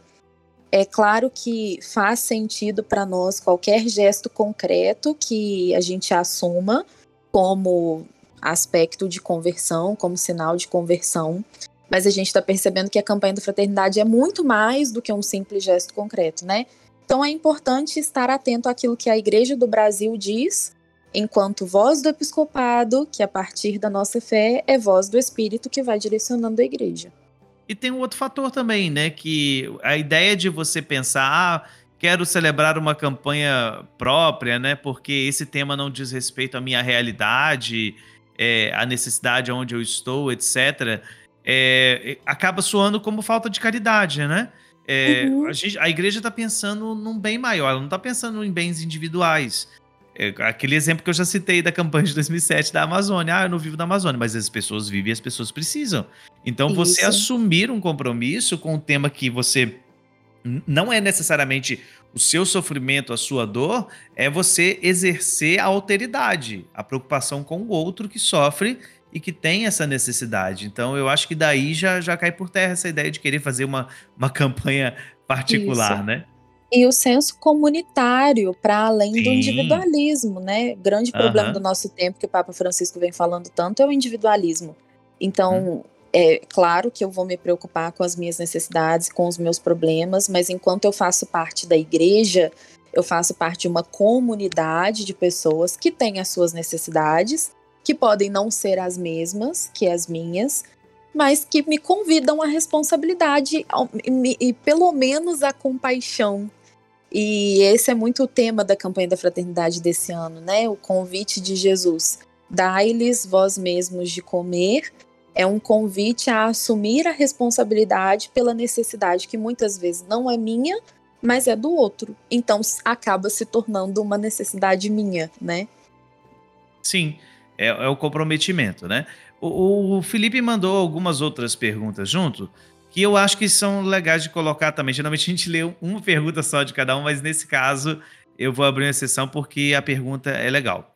é claro que faz sentido para nós qualquer gesto concreto que a gente assuma como aspecto de conversão, como sinal de conversão. mas a gente está percebendo que a campanha da fraternidade é muito mais do que um simples gesto concreto, né? Então é importante estar atento àquilo que a Igreja do Brasil diz, enquanto voz do episcopado, que a partir da nossa fé é voz do Espírito que vai direcionando a Igreja. E tem um outro fator também, né? Que a ideia de você pensar, ah, quero celebrar uma campanha própria, né? Porque esse tema não diz respeito à minha realidade, é, à necessidade onde eu estou, etc é, acaba soando como falta de caridade, né? É, uhum. a, gente, a, igreja está pensando num bem maior, ela não está pensando em bens individuais. É, aquele exemplo que eu já citei da campanha de 2007 da Amazônia. Ah, eu não vivo da Amazônia, mas as pessoas vivem e as pessoas precisam. Então, Isso. você assumir um compromisso com um tema que você não é necessariamente o seu sofrimento, a sua dor, é você exercer a alteridade, a preocupação com o outro que sofre e que tem essa necessidade. Então, eu acho que daí já, já cai por terra essa ideia de querer fazer uma, uma campanha particular, Isso. né? E o senso comunitário, para além Sim. do individualismo, né? Grande problema uhum. do nosso tempo, que o Papa Francisco vem falando tanto, é o individualismo. Então, hum. é claro que eu vou me preocupar com as minhas necessidades, com os meus problemas, mas enquanto eu faço parte da igreja, eu faço parte de uma comunidade de pessoas que têm as suas necessidades que podem não ser as mesmas que as minhas, mas que me convidam à responsabilidade e, e pelo menos à compaixão. E esse é muito o tema da campanha da fraternidade desse ano, né? O convite de Jesus. Dai-lhes vós mesmos de comer é um convite a assumir a responsabilidade pela necessidade que muitas vezes não é minha, mas é do outro. Então acaba se tornando uma necessidade minha, né? Sim é, é o comprometimento, né? O, o, Felipe mandou algumas outras perguntas junto, que eu acho que são legais de colocar também. Geralmente a gente lê uma pergunta só de cada um, mas nesse caso eu vou abrir uma exceção porque a pergunta é legal.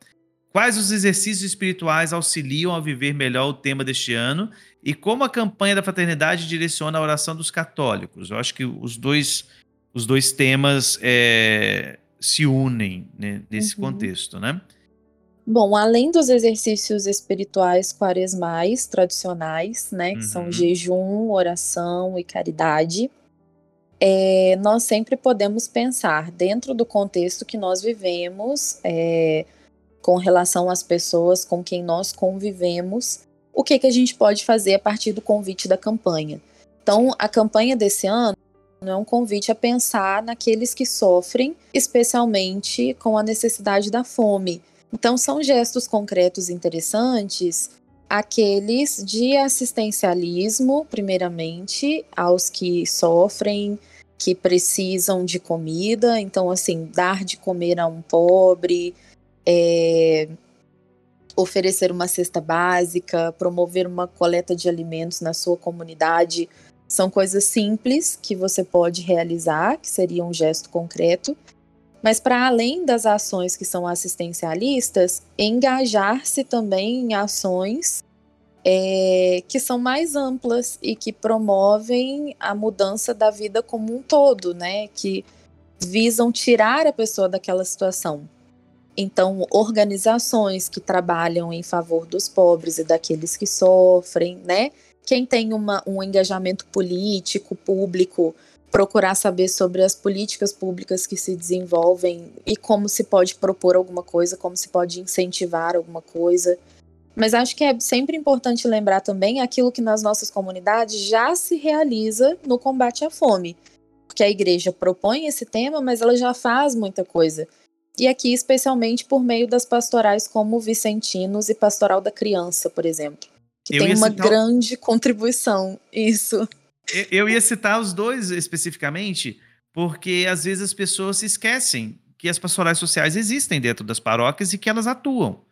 Quais os exercícios espirituais auxiliam a viver melhor o tema deste ano e como a campanha da fraternidade direciona a oração dos católicos? Eu acho que os dois, os dois temas é, se unem né, nesse uhum. contexto, né? Bom, além dos exercícios espirituais quaresmais tradicionais, né, que uhum. são jejum, oração e caridade, é, nós sempre podemos pensar dentro do contexto que nós vivemos, é, com relação às pessoas com quem nós convivemos, o que, que a gente pode fazer a partir do convite da campanha. Então, a campanha desse ano é um convite a pensar naqueles que sofrem, especialmente com a necessidade da fome então, são gestos concretos interessantes aqueles de assistencialismo, primeiramente, aos que sofrem, que precisam de comida. Então, assim, dar de comer a um pobre, é, oferecer uma cesta básica, promover uma coleta de alimentos na sua comunidade. São coisas simples que você pode realizar, que seria um gesto concreto mas para além das ações que são assistencialistas, engajar-se também em ações é, que são mais amplas e que promovem a mudança da vida como um todo, né? Que visam tirar a pessoa daquela situação. Então, organizações que trabalham em favor dos pobres e daqueles que sofrem, né? Quem tem uma, um engajamento político, público, procurar saber sobre as políticas públicas que se desenvolvem e como se pode propor alguma coisa, como se pode incentivar alguma coisa. Mas acho que é sempre importante lembrar também aquilo que nas nossas comunidades já se realiza no combate à fome. Porque a igreja propõe esse tema, mas ela já faz muita coisa. E aqui, especialmente por meio das pastorais como Vicentinos e Pastoral da Criança, por exemplo. Que Eu tem uma citar... grande contribuição. Isso. Eu ia citar os dois especificamente, porque às vezes as pessoas se esquecem que as pastorais sociais existem dentro das paróquias e que elas atuam.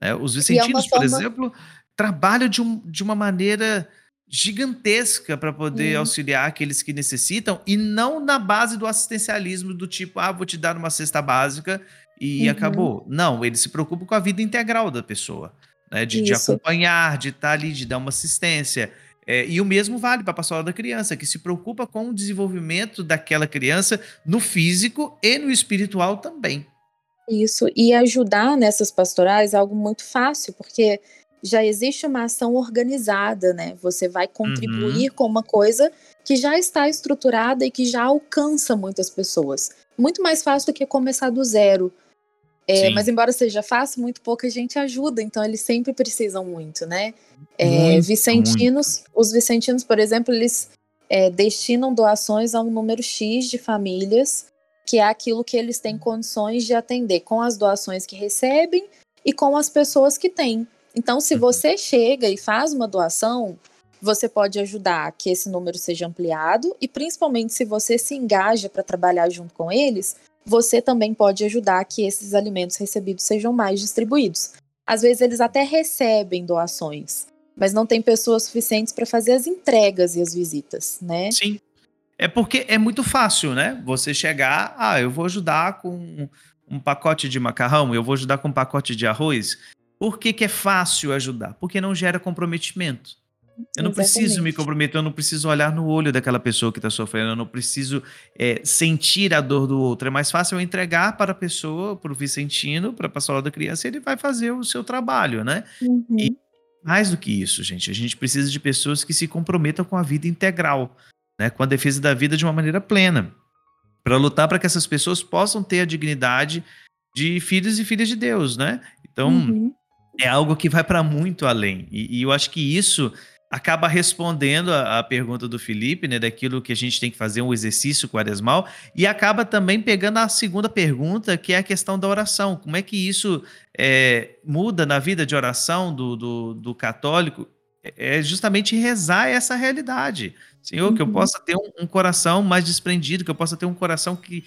Né? Os é vicentinos, é por exemplo, trabalham de, um, de uma maneira gigantesca para poder hum. auxiliar aqueles que necessitam e não na base do assistencialismo do tipo, ah, vou te dar uma cesta básica e uhum. acabou. Não, eles se preocupam com a vida integral da pessoa, né? de, de acompanhar, de estar tá ali, de dar uma assistência. É, e o mesmo vale para a pastoral da criança, que se preocupa com o desenvolvimento daquela criança no físico e no espiritual também. Isso, e ajudar nessas pastorais é algo muito fácil, porque já existe uma ação organizada, né? Você vai contribuir uhum. com uma coisa que já está estruturada e que já alcança muitas pessoas. Muito mais fácil do que começar do zero. É, mas embora seja fácil, muito pouca gente ajuda, então eles sempre precisam muito, né? É, muito, vicentinos, muito. os vicentinos, por exemplo, eles é, destinam doações a um número X de famílias, que é aquilo que eles têm condições de atender com as doações que recebem e com as pessoas que têm. Então, se uhum. você chega e faz uma doação, você pode ajudar que esse número seja ampliado e, principalmente, se você se engaja para trabalhar junto com eles, você também pode ajudar que esses alimentos recebidos sejam mais distribuídos. Às vezes, eles até recebem doações, mas não tem pessoas suficientes para fazer as entregas e as visitas, né? Sim. É porque é muito fácil, né? Você chegar, ah, eu vou ajudar com um pacote de macarrão, eu vou ajudar com um pacote de arroz. Por que, que é fácil ajudar? Porque não gera comprometimento. Eu não Exatamente. preciso me comprometer, eu não preciso olhar no olho daquela pessoa que está sofrendo, eu não preciso é, sentir a dor do outro. É mais fácil eu entregar para a pessoa, para o Vicentino, para a pastoral da criança, e ele vai fazer o seu trabalho, né? Uhum. E mais do que isso, gente, a gente precisa de pessoas que se comprometam com a vida integral, né? com a defesa da vida de uma maneira plena, para lutar para que essas pessoas possam ter a dignidade de filhos e filhas de Deus, né? Então. Uhum é algo que vai para muito além. E, e, eu acho que isso acaba respondendo a, a, pergunta do Felipe, né, daquilo que a gente tem que fazer um exercício quaresmal, e acaba também pegando a segunda pergunta, que é a questão da oração. Como é que isso é, muda na vida de oração do, do, do católico? É, é justamente rezar essa realidade. Senhor, uhum. que eu uhum. possa ter um, um coração mais desprendido, que eu possa ter um coração que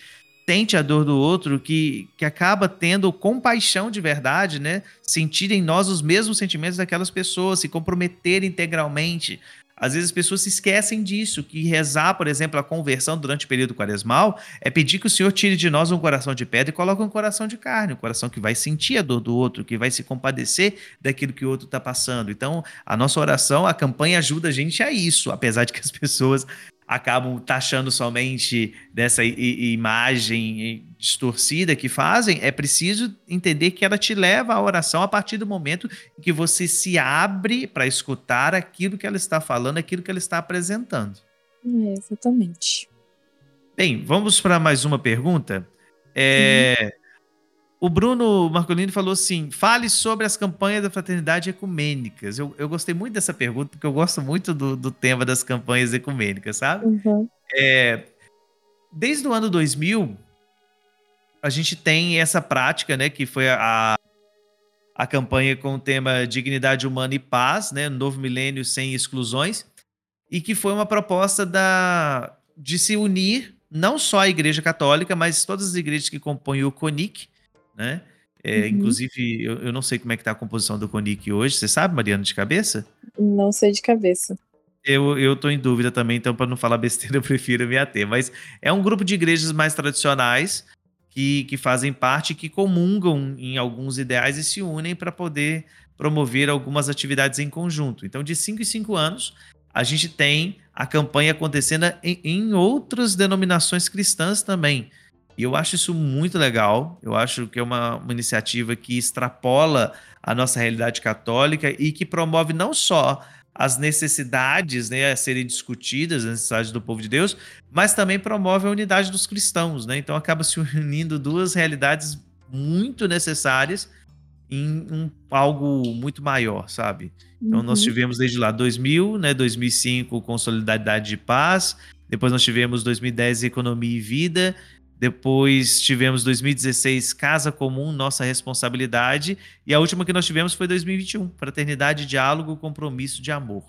sente a dor do outro, que, que acaba tendo compaixão de verdade, né? Sentir em nós os mesmos sentimentos daquelas pessoas, se comprometer integralmente. Às vezes as pessoas se esquecem disso, que rezar, por exemplo, a conversão durante o período quaresmal é pedir que o Senhor tire de nós um coração de pedra e coloque um coração de carne, um coração que vai sentir a dor do outro, que vai se compadecer daquilo que o outro está passando. Então, a nossa oração, a campanha ajuda a gente a isso, apesar de que as pessoas acabam taxando somente dessa imagem distorcida que fazem, é preciso entender que ela te leva à oração a partir do momento em que você se abre para escutar aquilo que ela está falando, aquilo que ela está apresentando. É, exatamente. Bem, vamos para mais uma pergunta. É, o Bruno Marcolini falou assim: fale sobre as campanhas da fraternidade ecumênicas. Eu, eu gostei muito dessa pergunta, porque eu gosto muito do, do tema das campanhas ecumênicas, sabe? Uhum. É, desde o ano 2000, a gente tem essa prática, né, que foi a, a campanha com o tema Dignidade Humana e Paz, né, Novo Milênio Sem Exclusões, e que foi uma proposta da, de se unir não só a Igreja Católica, mas todas as igrejas que compõem o CONIC, né? É, uhum. Inclusive, eu, eu, não sei como é que tá a composição do Conic hoje. Você sabe, Mariana, de cabeça? Não sei de cabeça. Eu, eu tô em dúvida também, então, para não falar besteira, eu prefiro me ater. Mas é um grupo de igrejas mais tradicionais que, que fazem parte, que comungam em alguns ideais e se unem para poder promover algumas atividades em conjunto. Então, de 5 em 5 anos, a gente tem a campanha acontecendo em, em outras denominações cristãs também. E eu acho isso muito legal. Eu acho que é uma, uma iniciativa que extrapola a nossa realidade católica e que promove não só as necessidades né, a serem discutidas, as necessidades do povo de Deus, mas também promove a unidade dos cristãos. Né? Então acaba se unindo duas realidades muito necessárias em um, algo muito maior, sabe? Então uhum. nós tivemos desde lá 2000, né, 2005 com Solidariedade de Paz, depois nós tivemos 2010 Economia e Vida, depois tivemos 2016, Casa Comum, Nossa Responsabilidade. E a última que nós tivemos foi 2021, Fraternidade, Diálogo, Compromisso de Amor.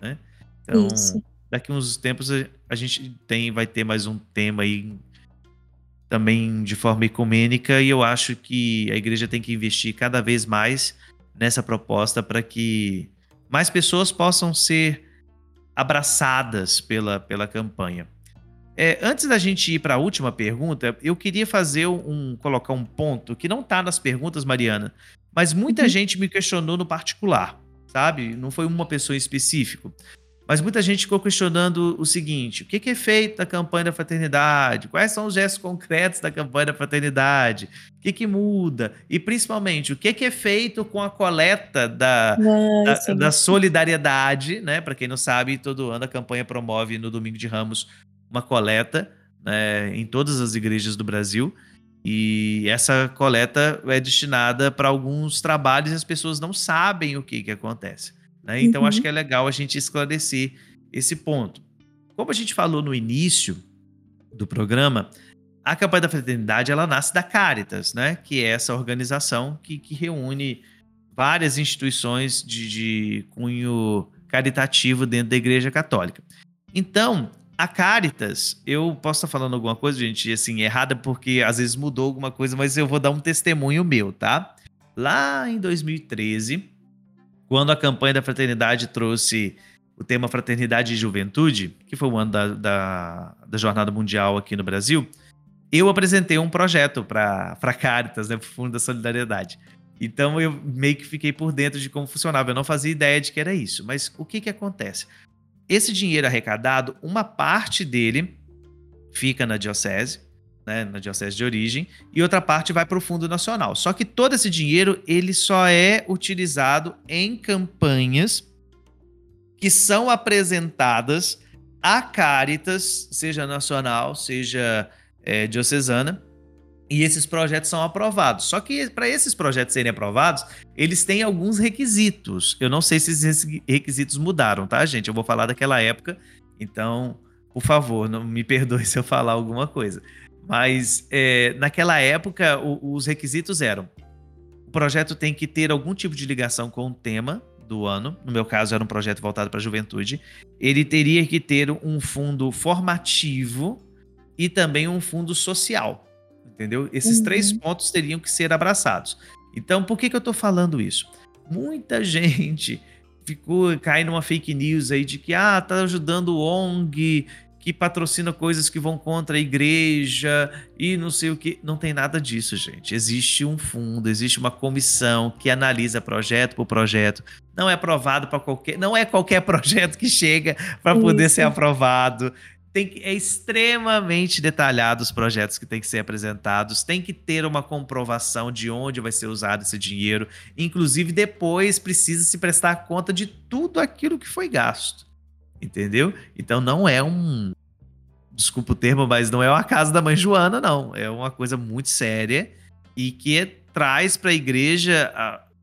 Né? Então, Isso. daqui uns tempos a gente tem, vai ter mais um tema aí também de forma ecumênica e eu acho que a igreja tem que investir cada vez mais nessa proposta para que mais pessoas possam ser abraçadas pela, pela campanha. É, antes da gente ir para a última pergunta, eu queria fazer um colocar um ponto que não está nas perguntas, Mariana, mas muita uhum. gente me questionou no particular, sabe? Não foi uma pessoa em específico. Mas muita gente ficou questionando o seguinte: o que é feito da campanha da fraternidade? Quais são os gestos concretos da campanha da fraternidade? O que, que muda? E principalmente, o que é feito com a coleta da, ah, da, da, solidariedade? Né? Para quem não sabe, todo ano a campanha promove no Domingo de Ramos uma coleta né, em todas as igrejas do Brasil. E essa coleta é destinada para alguns trabalhos e as pessoas não sabem o que, que acontece. Né? Então, uhum. acho que é legal a gente esclarecer esse ponto. Como a gente falou no início do programa, a campanha da fraternidade ela nasce da Caritas, né? que é essa organização que, que reúne várias instituições de, de cunho caritativo dentro da Igreja Católica. Então, a Caritas, eu posso estar falando alguma coisa, gente, assim, errada, porque às vezes mudou alguma coisa, mas eu vou dar um testemunho meu, tá? Lá em 2013, quando a campanha da fraternidade trouxe o tema Fraternidade e Juventude, que foi o ano da, da, da Jornada Mundial aqui no Brasil, eu apresentei um projeto para a Caritas, né, para o Fundo da Solidariedade. Então eu meio que fiquei por dentro de como funcionava. Eu não fazia ideia de que era isso. Mas o que, que acontece? Esse dinheiro arrecadado, uma parte dele fica na diocese, né, na diocese de origem, e outra parte vai para o Fundo Nacional. Só que todo esse dinheiro ele só é utilizado em campanhas que são apresentadas a Caritas, seja nacional, seja é, diocesana, e esses projetos são aprovados. Só que para esses projetos serem aprovados, eles têm alguns requisitos. Eu não sei se esses requisitos mudaram, tá, gente? Eu vou falar daquela época, então, por favor, não me perdoe se eu falar alguma coisa. Mas é, naquela época, o, os requisitos eram: o projeto tem que ter algum tipo de ligação com o tema do ano. No meu caso, era um projeto voltado para a juventude. Ele teria que ter um fundo formativo e também um fundo social entendeu? Esses uhum. três pontos teriam que ser abraçados. Então, por que, que eu estou falando isso? Muita gente ficou caindo numa fake news aí de que ah, tá ajudando o ONG que patrocina coisas que vão contra a igreja e não sei o que. Não tem nada disso, gente. Existe um fundo, existe uma comissão que analisa projeto por projeto. Não é aprovado para qualquer, não é qualquer projeto que chega para poder ser aprovado tem que, é extremamente detalhado os projetos que têm que ser apresentados, tem que ter uma comprovação de onde vai ser usado esse dinheiro, inclusive depois precisa se prestar conta de tudo aquilo que foi gasto, entendeu? Então não é um, desculpa o termo, mas não é uma casa da mãe Joana, não, é uma coisa muito séria e que traz para a igreja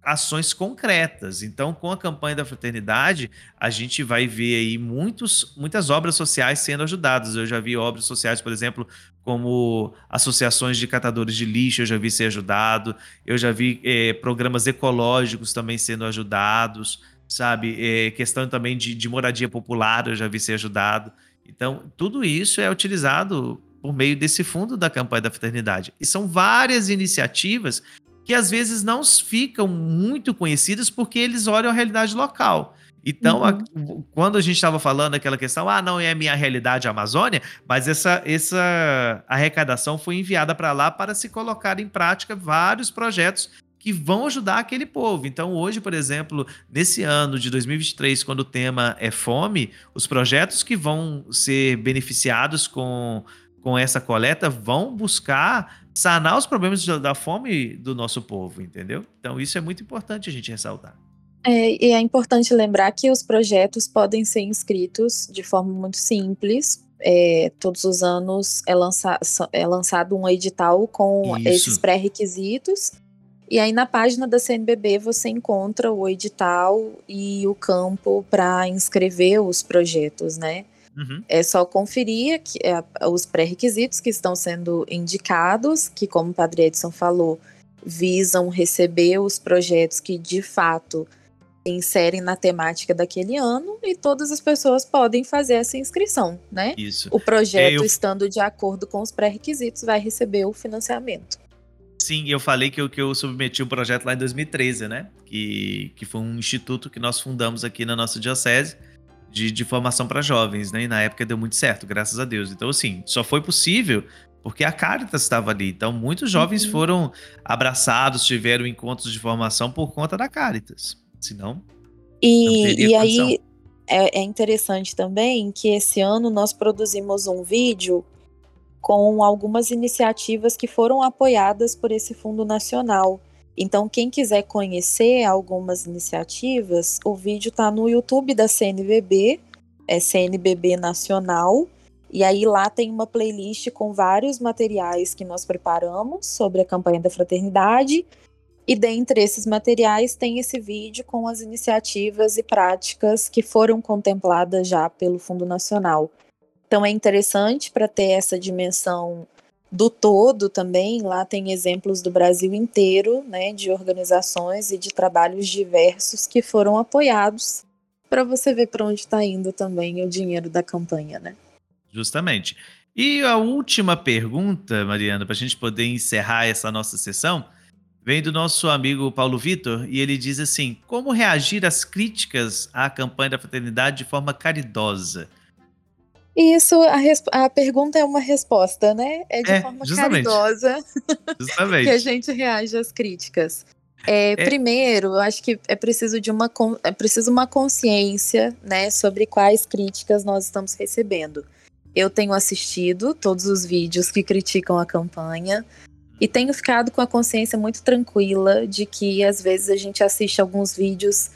ações concretas. Então, com a campanha da fraternidade, a gente vai ver aí muitos, muitas obras sociais sendo ajudadas. Eu já vi obras sociais, por exemplo, como associações de catadores de lixo, eu já vi ser ajudado. Eu já vi eh, programas ecológicos também sendo ajudados, sabe? Eh, questão também de, de moradia popular, eu já vi ser ajudado. Então, tudo isso é utilizado por meio desse fundo da campanha da fraternidade. E são várias iniciativas que às vezes não ficam muito conhecidas porque eles olham a realidade local. Então, uhum. a, quando a gente estava falando aquela questão, ah, não é a minha realidade a Amazônia, mas essa, essa arrecadação foi enviada para lá para se colocar em prática vários projetos que vão ajudar aquele povo. Então, hoje, por exemplo, nesse ano de 2023, quando o tema é fome, os projetos que vão ser beneficiados com, com essa coleta vão buscar sanar os problemas da fome do nosso povo, entendeu? Então isso é muito importante a gente ressaltar. É, e é importante lembrar que os projetos podem ser inscritos de forma muito simples. É, todos os anos é, lança, é lançado um edital com isso. esses pré-requisitos. E aí na página da CNBB você encontra o edital e o campo para inscrever os projetos, né? Uhum. É só conferir que, é, os pré-requisitos que estão sendo indicados, que, como o Padre Edson falou, visam receber os projetos que de fato inserem na temática daquele ano e todas as pessoas podem fazer essa inscrição, né? Isso. O projeto, é, eu... estando de acordo com os pré-requisitos, vai receber o financiamento. Sim, eu falei que eu, que eu submeti um projeto lá em 2013, né? Que, que foi um instituto que nós fundamos aqui na nossa diocese de, de formação para jovens, né? E na época deu muito certo, graças a Deus. Então, assim, só foi possível porque a Caritas estava ali. Então, muitos jovens uhum. foram abraçados, tiveram encontros de formação por conta da Caritas. Senão. E, e aí, é, é interessante também que esse ano nós produzimos um vídeo com algumas iniciativas que foram apoiadas por esse Fundo Nacional. Então, quem quiser conhecer algumas iniciativas, o vídeo está no YouTube da CNBB, é CNBB Nacional, e aí lá tem uma playlist com vários materiais que nós preparamos sobre a campanha da fraternidade. E dentre esses materiais tem esse vídeo com as iniciativas e práticas que foram contempladas já pelo Fundo Nacional. Então é interessante para ter essa dimensão do todo também. Lá tem exemplos do Brasil inteiro, né, de organizações e de trabalhos diversos que foram apoiados para você ver para onde está indo também o dinheiro da campanha, né? Justamente. E a última pergunta, Mariana, para a gente poder encerrar essa nossa sessão, vem do nosso amigo Paulo Vitor e ele diz assim: como reagir às críticas à campanha da fraternidade de forma caridosa? Isso, a, a pergunta é uma resposta, né? É de é, forma justamente. caridosa justamente. que a gente reage às críticas. É, é. Primeiro, eu acho que é preciso de uma é preciso uma consciência, né, sobre quais críticas nós estamos recebendo. Eu tenho assistido todos os vídeos que criticam a campanha e tenho ficado com a consciência muito tranquila de que às vezes a gente assiste alguns vídeos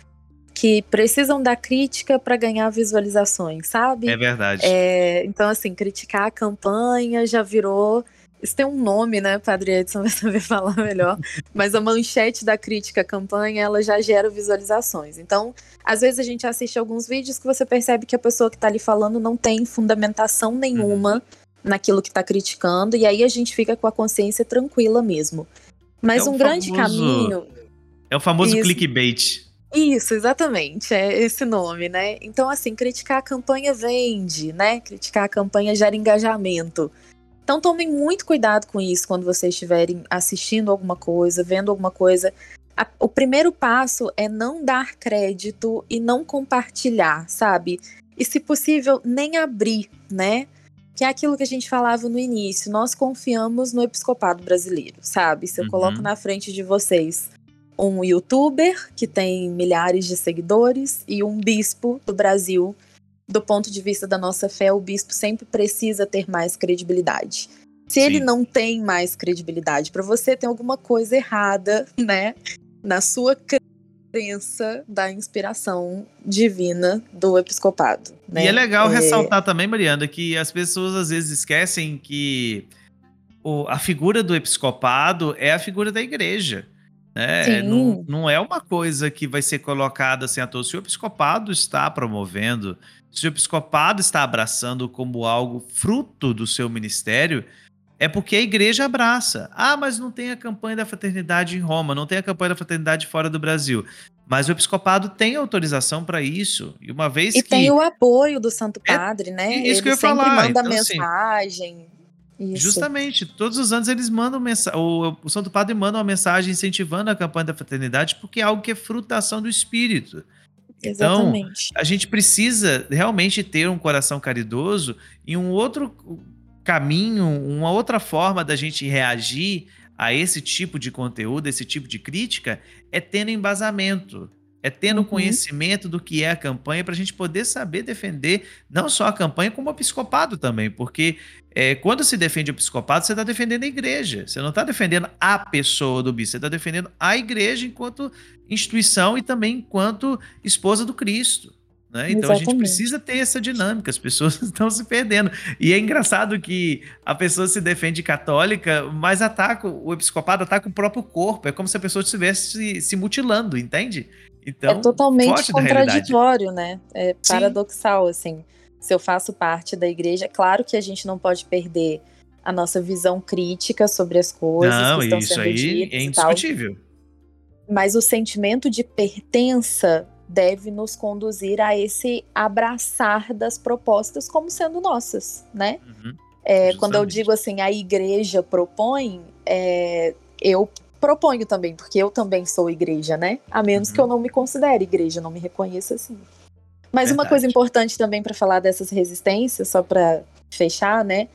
que precisam da crítica para ganhar visualizações, sabe? É verdade. É, então, assim, criticar a campanha já virou. Isso tem um nome, né? Padre Edson vai saber falar melhor. Mas a manchete da crítica à campanha, ela já gera visualizações. Então, às vezes a gente assiste alguns vídeos que você percebe que a pessoa que está ali falando não tem fundamentação nenhuma uhum. naquilo que está criticando, e aí a gente fica com a consciência tranquila mesmo. Mas é um grande famoso... caminho. É o famoso Isso. clickbait. Isso, exatamente, é esse nome, né? Então, assim, criticar a campanha vende, né? Criticar a campanha gera engajamento. Então, tomem muito cuidado com isso quando vocês estiverem assistindo alguma coisa, vendo alguma coisa. A, o primeiro passo é não dar crédito e não compartilhar, sabe? E, se possível, nem abrir, né? Que é aquilo que a gente falava no início. Nós confiamos no episcopado brasileiro, sabe? Se eu uhum. coloco na frente de vocês um youtuber que tem milhares de seguidores e um bispo do Brasil. Do ponto de vista da nossa fé, o bispo sempre precisa ter mais credibilidade. Se Sim. ele não tem mais credibilidade, para você tem alguma coisa errada, né, na sua crença da inspiração divina do episcopado. Né? E é legal é... ressaltar também, Mariana, que as pessoas às vezes esquecem que o, a figura do episcopado é a figura da igreja. Né? Não, não é uma coisa que vai ser colocada assim à toa. Se o episcopado está promovendo, se o episcopado está abraçando como algo fruto do seu ministério, é porque a igreja abraça. Ah, mas não tem a campanha da fraternidade em Roma, não tem a campanha da fraternidade fora do Brasil. Mas o episcopado tem autorização para isso. E uma vez e que. E tem o apoio do Santo é Padre, é, né? Isso Ele que eu ia falar. manda então, assim, mensagem. Assim, isso. Justamente, todos os anos eles mandam mensagem, o, Santo Padre manda uma mensagem incentivando a campanha da fraternidade, porque é algo que é fruto da ação do Espírito. Então, Exatamente. Então, a gente precisa realmente ter um coração caridoso e um outro caminho, uma outra forma da gente reagir a esse tipo de conteúdo, esse tipo de crítica, é tendo embasamento é tendo uhum. conhecimento do que é a campanha para a gente poder saber defender não só a campanha, como o episcopado também, porque é, quando se defende o episcopado, você está defendendo a igreja, você não está defendendo a pessoa do bispo, você está defendendo a igreja enquanto instituição e também enquanto esposa do Cristo. Né? Então Exatamente. a gente precisa ter essa dinâmica, as pessoas estão se perdendo. E é engraçado que a pessoa se defende católica, mas ataca, o episcopado ataca o próprio corpo. É como se a pessoa estivesse se, se mutilando, entende? Então, é totalmente contraditório, né? É Sim. paradoxal, assim. Se eu faço parte da igreja, é claro que a gente não pode perder a nossa visão crítica sobre as coisas não, que estão isso sendo aí é indiscutível. Mas o sentimento de pertença deve nos conduzir a esse abraçar das propostas como sendo nossas, né? Uhum, é, quando eu digo assim, a igreja propõe, é, eu proponho também, porque eu também sou igreja, né? A menos uhum. que eu não me considere igreja, não me reconheça assim. Mas Verdade. uma coisa importante também para falar dessas resistências, só para fechar, né?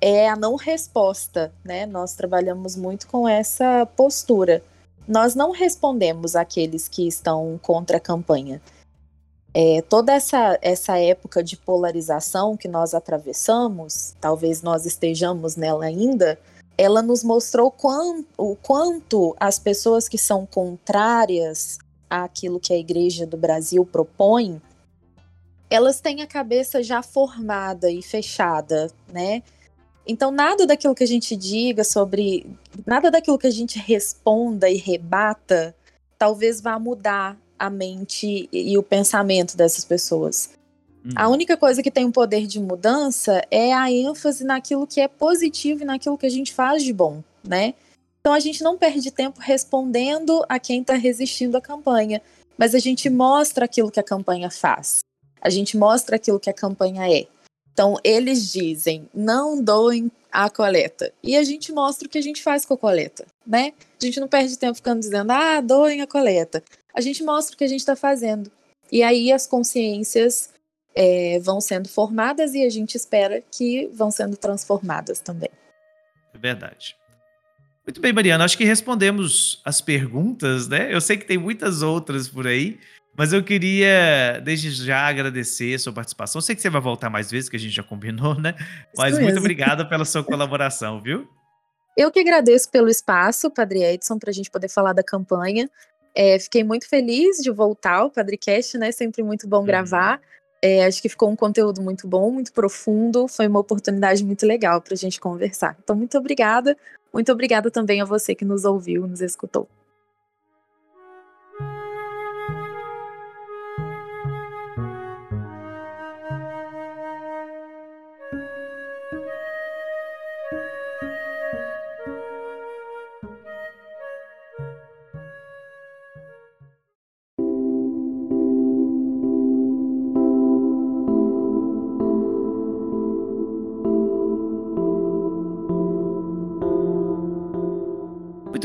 É a não resposta, né? Nós trabalhamos muito com essa postura. Nós não respondemos àqueles que estão contra a campanha. É, toda essa, essa época de polarização que nós atravessamos, talvez nós estejamos nela ainda, ela nos mostrou quão, o quanto as pessoas que são contrárias àquilo que a Igreja do Brasil propõe, elas têm a cabeça já formada e fechada, né? Então, nada daquilo que a gente diga sobre. Nada daquilo que a gente responda e rebata, talvez vá mudar a mente e o pensamento dessas pessoas. Uhum. A única coisa que tem um poder de mudança é a ênfase naquilo que é positivo e naquilo que a gente faz de bom, né? Então a gente não perde tempo respondendo a quem está resistindo à campanha, mas a gente mostra aquilo que a campanha faz. A gente mostra aquilo que a campanha é. Então eles dizem: não doem a coleta. E a gente mostra o que a gente faz com a coleta, né? A gente não perde tempo ficando dizendo: ah, doem a coleta. A gente mostra o que a gente está fazendo. E aí as consciências é, vão sendo formadas e a gente espera que vão sendo transformadas também. É verdade. Muito bem, Mariana. Acho que respondemos as perguntas, né? Eu sei que tem muitas outras por aí, mas eu queria, desde já, agradecer a sua participação. Eu sei que você vai voltar mais vezes, que a gente já combinou, né? Mas muito obrigado pela sua colaboração, viu? Eu que agradeço pelo espaço, Padre Edson, para a gente poder falar da campanha. É, fiquei muito feliz de voltar ao Padrecast, né? Sempre muito bom uhum. gravar. É, acho que ficou um conteúdo muito bom, muito profundo. Foi uma oportunidade muito legal para a gente conversar. Então, muito obrigada. Muito obrigada também a você que nos ouviu, nos escutou.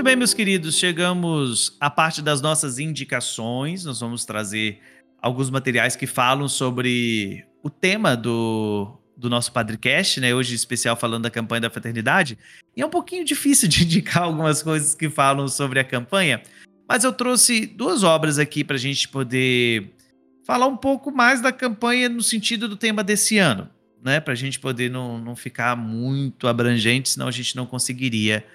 Bem, meus queridos, chegamos à parte das nossas indicações. Nós vamos trazer alguns materiais que falam sobre o tema do, do nosso Padrecast, né? Hoje, especial falando da campanha da fraternidade. E é um pouquinho difícil de indicar algumas coisas que falam sobre a campanha, mas eu trouxe duas obras aqui para a gente poder falar um pouco mais da campanha no sentido do tema desse ano, né? Para a gente poder não, não ficar muito abrangente, senão a gente não conseguiria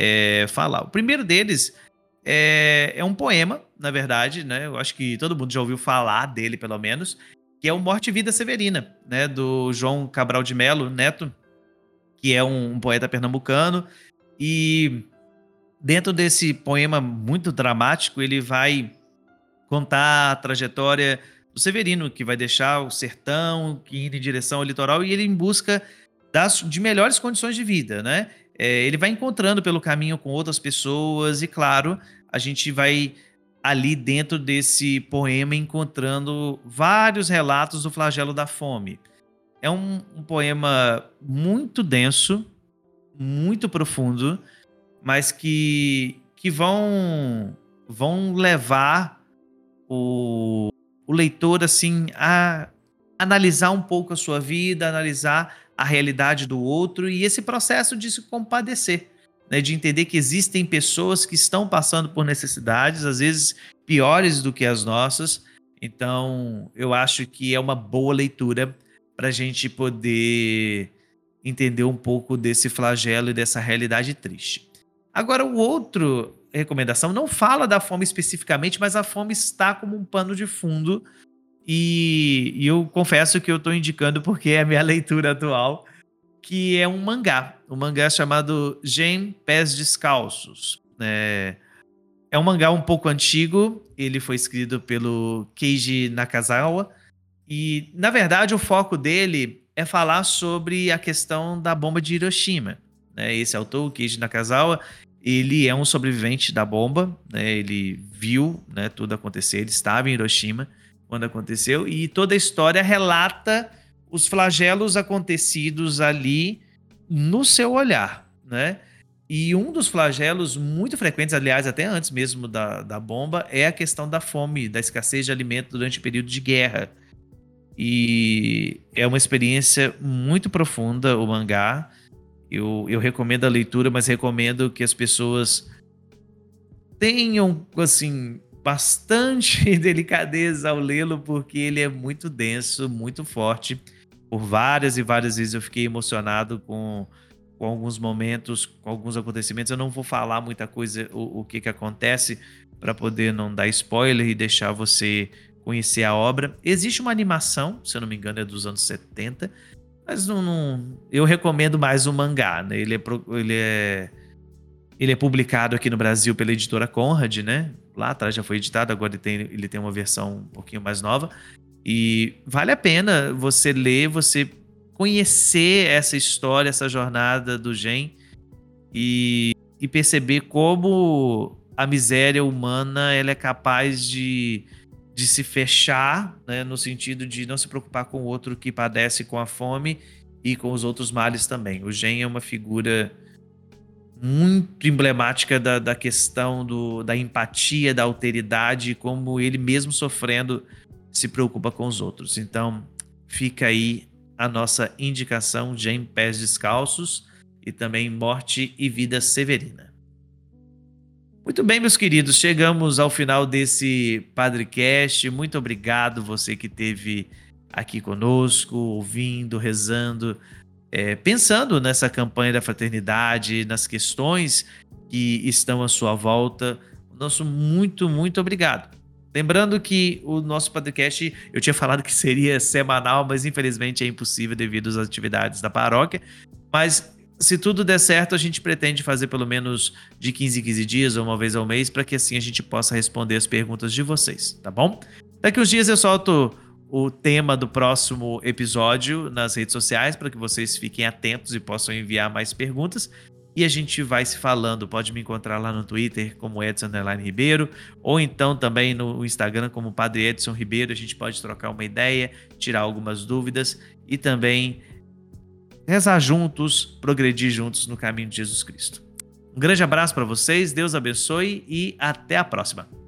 é, falar. O primeiro deles é, é, um poema, na verdade, né? Eu acho que todo mundo já ouviu falar dele, pelo menos, que é o Morte e Vida Severina, né? Do João Cabral de Melo Neto, que é um, um poeta pernambucano. E dentro desse poema muito dramático, ele vai contar a trajetória do Severino, que vai deixar o sertão, que ir em direção ao litoral, e ele em busca das, de melhores condições de vida, né? É, ele vai encontrando pelo caminho com outras pessoas, e claro, a gente vai ali dentro desse poema encontrando vários relatos do flagelo da fome. É um, um poema muito denso, muito profundo, mas que, que vão, vão levar o, o leitor assim a analisar um pouco a sua vida, analisar a realidade do outro e esse processo de se compadecer, né, de entender que existem pessoas que estão passando por necessidades, às vezes piores do que as nossas. Então, eu acho que é uma boa leitura para a gente poder entender um pouco desse flagelo e dessa realidade triste. Agora, o outro recomendação não fala da fome especificamente, mas a fome está como um pano de fundo e, e eu confesso que eu estou indicando porque é a minha leitura atual, que é um mangá. Um mangá chamado Gen Pés Descalços. É, é um mangá um pouco antigo, ele foi escrito pelo Keiji Nakazawa. E, na verdade, o foco dele é falar sobre a questão da bomba de Hiroshima. Né? Esse autor, Keiji Nakazawa, ele é um sobrevivente da bomba, né? ele viu né, tudo acontecer, ele estava em Hiroshima quando aconteceu, e toda a história relata os flagelos acontecidos ali no seu olhar, né? E um dos flagelos muito frequentes, aliás, até antes mesmo da, da bomba, é a questão da fome, da escassez de alimento durante o período de guerra. E é uma experiência muito profunda o mangá. Eu, eu recomendo a leitura, mas recomendo que as pessoas tenham, assim, bastante delicadeza ao lê-lo, porque ele é muito denso, muito forte. Por várias e várias vezes eu fiquei emocionado com, com alguns momentos, com alguns acontecimentos. Eu não vou falar muita coisa, o, o que, que acontece, para poder não dar spoiler e deixar você conhecer a obra. Existe uma animação, se eu não me engano, é dos anos 70, mas não, não eu recomendo mais o mangá. Né? Ele, é, ele, é, ele é publicado aqui no Brasil pela editora Conrad, né? Lá atrás já foi editado, agora ele tem, ele tem uma versão um pouquinho mais nova. E vale a pena você ler, você conhecer essa história, essa jornada do Gen e, e perceber como a miséria humana ela é capaz de, de se fechar, né, no sentido de não se preocupar com o outro que padece com a fome e com os outros males também. O Gen é uma figura muito emblemática da, da questão do, da empatia, da alteridade, como ele mesmo sofrendo se preocupa com os outros. Então, fica aí a nossa indicação de Em Pés Descalços e também Morte e Vida Severina. Muito bem, meus queridos, chegamos ao final desse Padrecast. Muito obrigado você que esteve aqui conosco, ouvindo, rezando é, pensando nessa campanha da fraternidade, nas questões que estão à sua volta. Nosso muito, muito obrigado. Lembrando que o nosso podcast, eu tinha falado que seria semanal, mas infelizmente é impossível devido às atividades da paróquia. Mas se tudo der certo, a gente pretende fazer pelo menos de 15 em 15 dias ou uma vez ao mês, para que assim a gente possa responder as perguntas de vocês, tá bom? Daqui uns dias eu solto o tema do próximo episódio nas redes sociais para que vocês fiquem atentos e possam enviar mais perguntas. E a gente vai se falando. Pode me encontrar lá no Twitter como Edson Ribeiro, ou então também no Instagram como Padre Edson Ribeiro. A gente pode trocar uma ideia, tirar algumas dúvidas e também rezar juntos, progredir juntos no caminho de Jesus Cristo. Um grande abraço para vocês, Deus abençoe e até a próxima.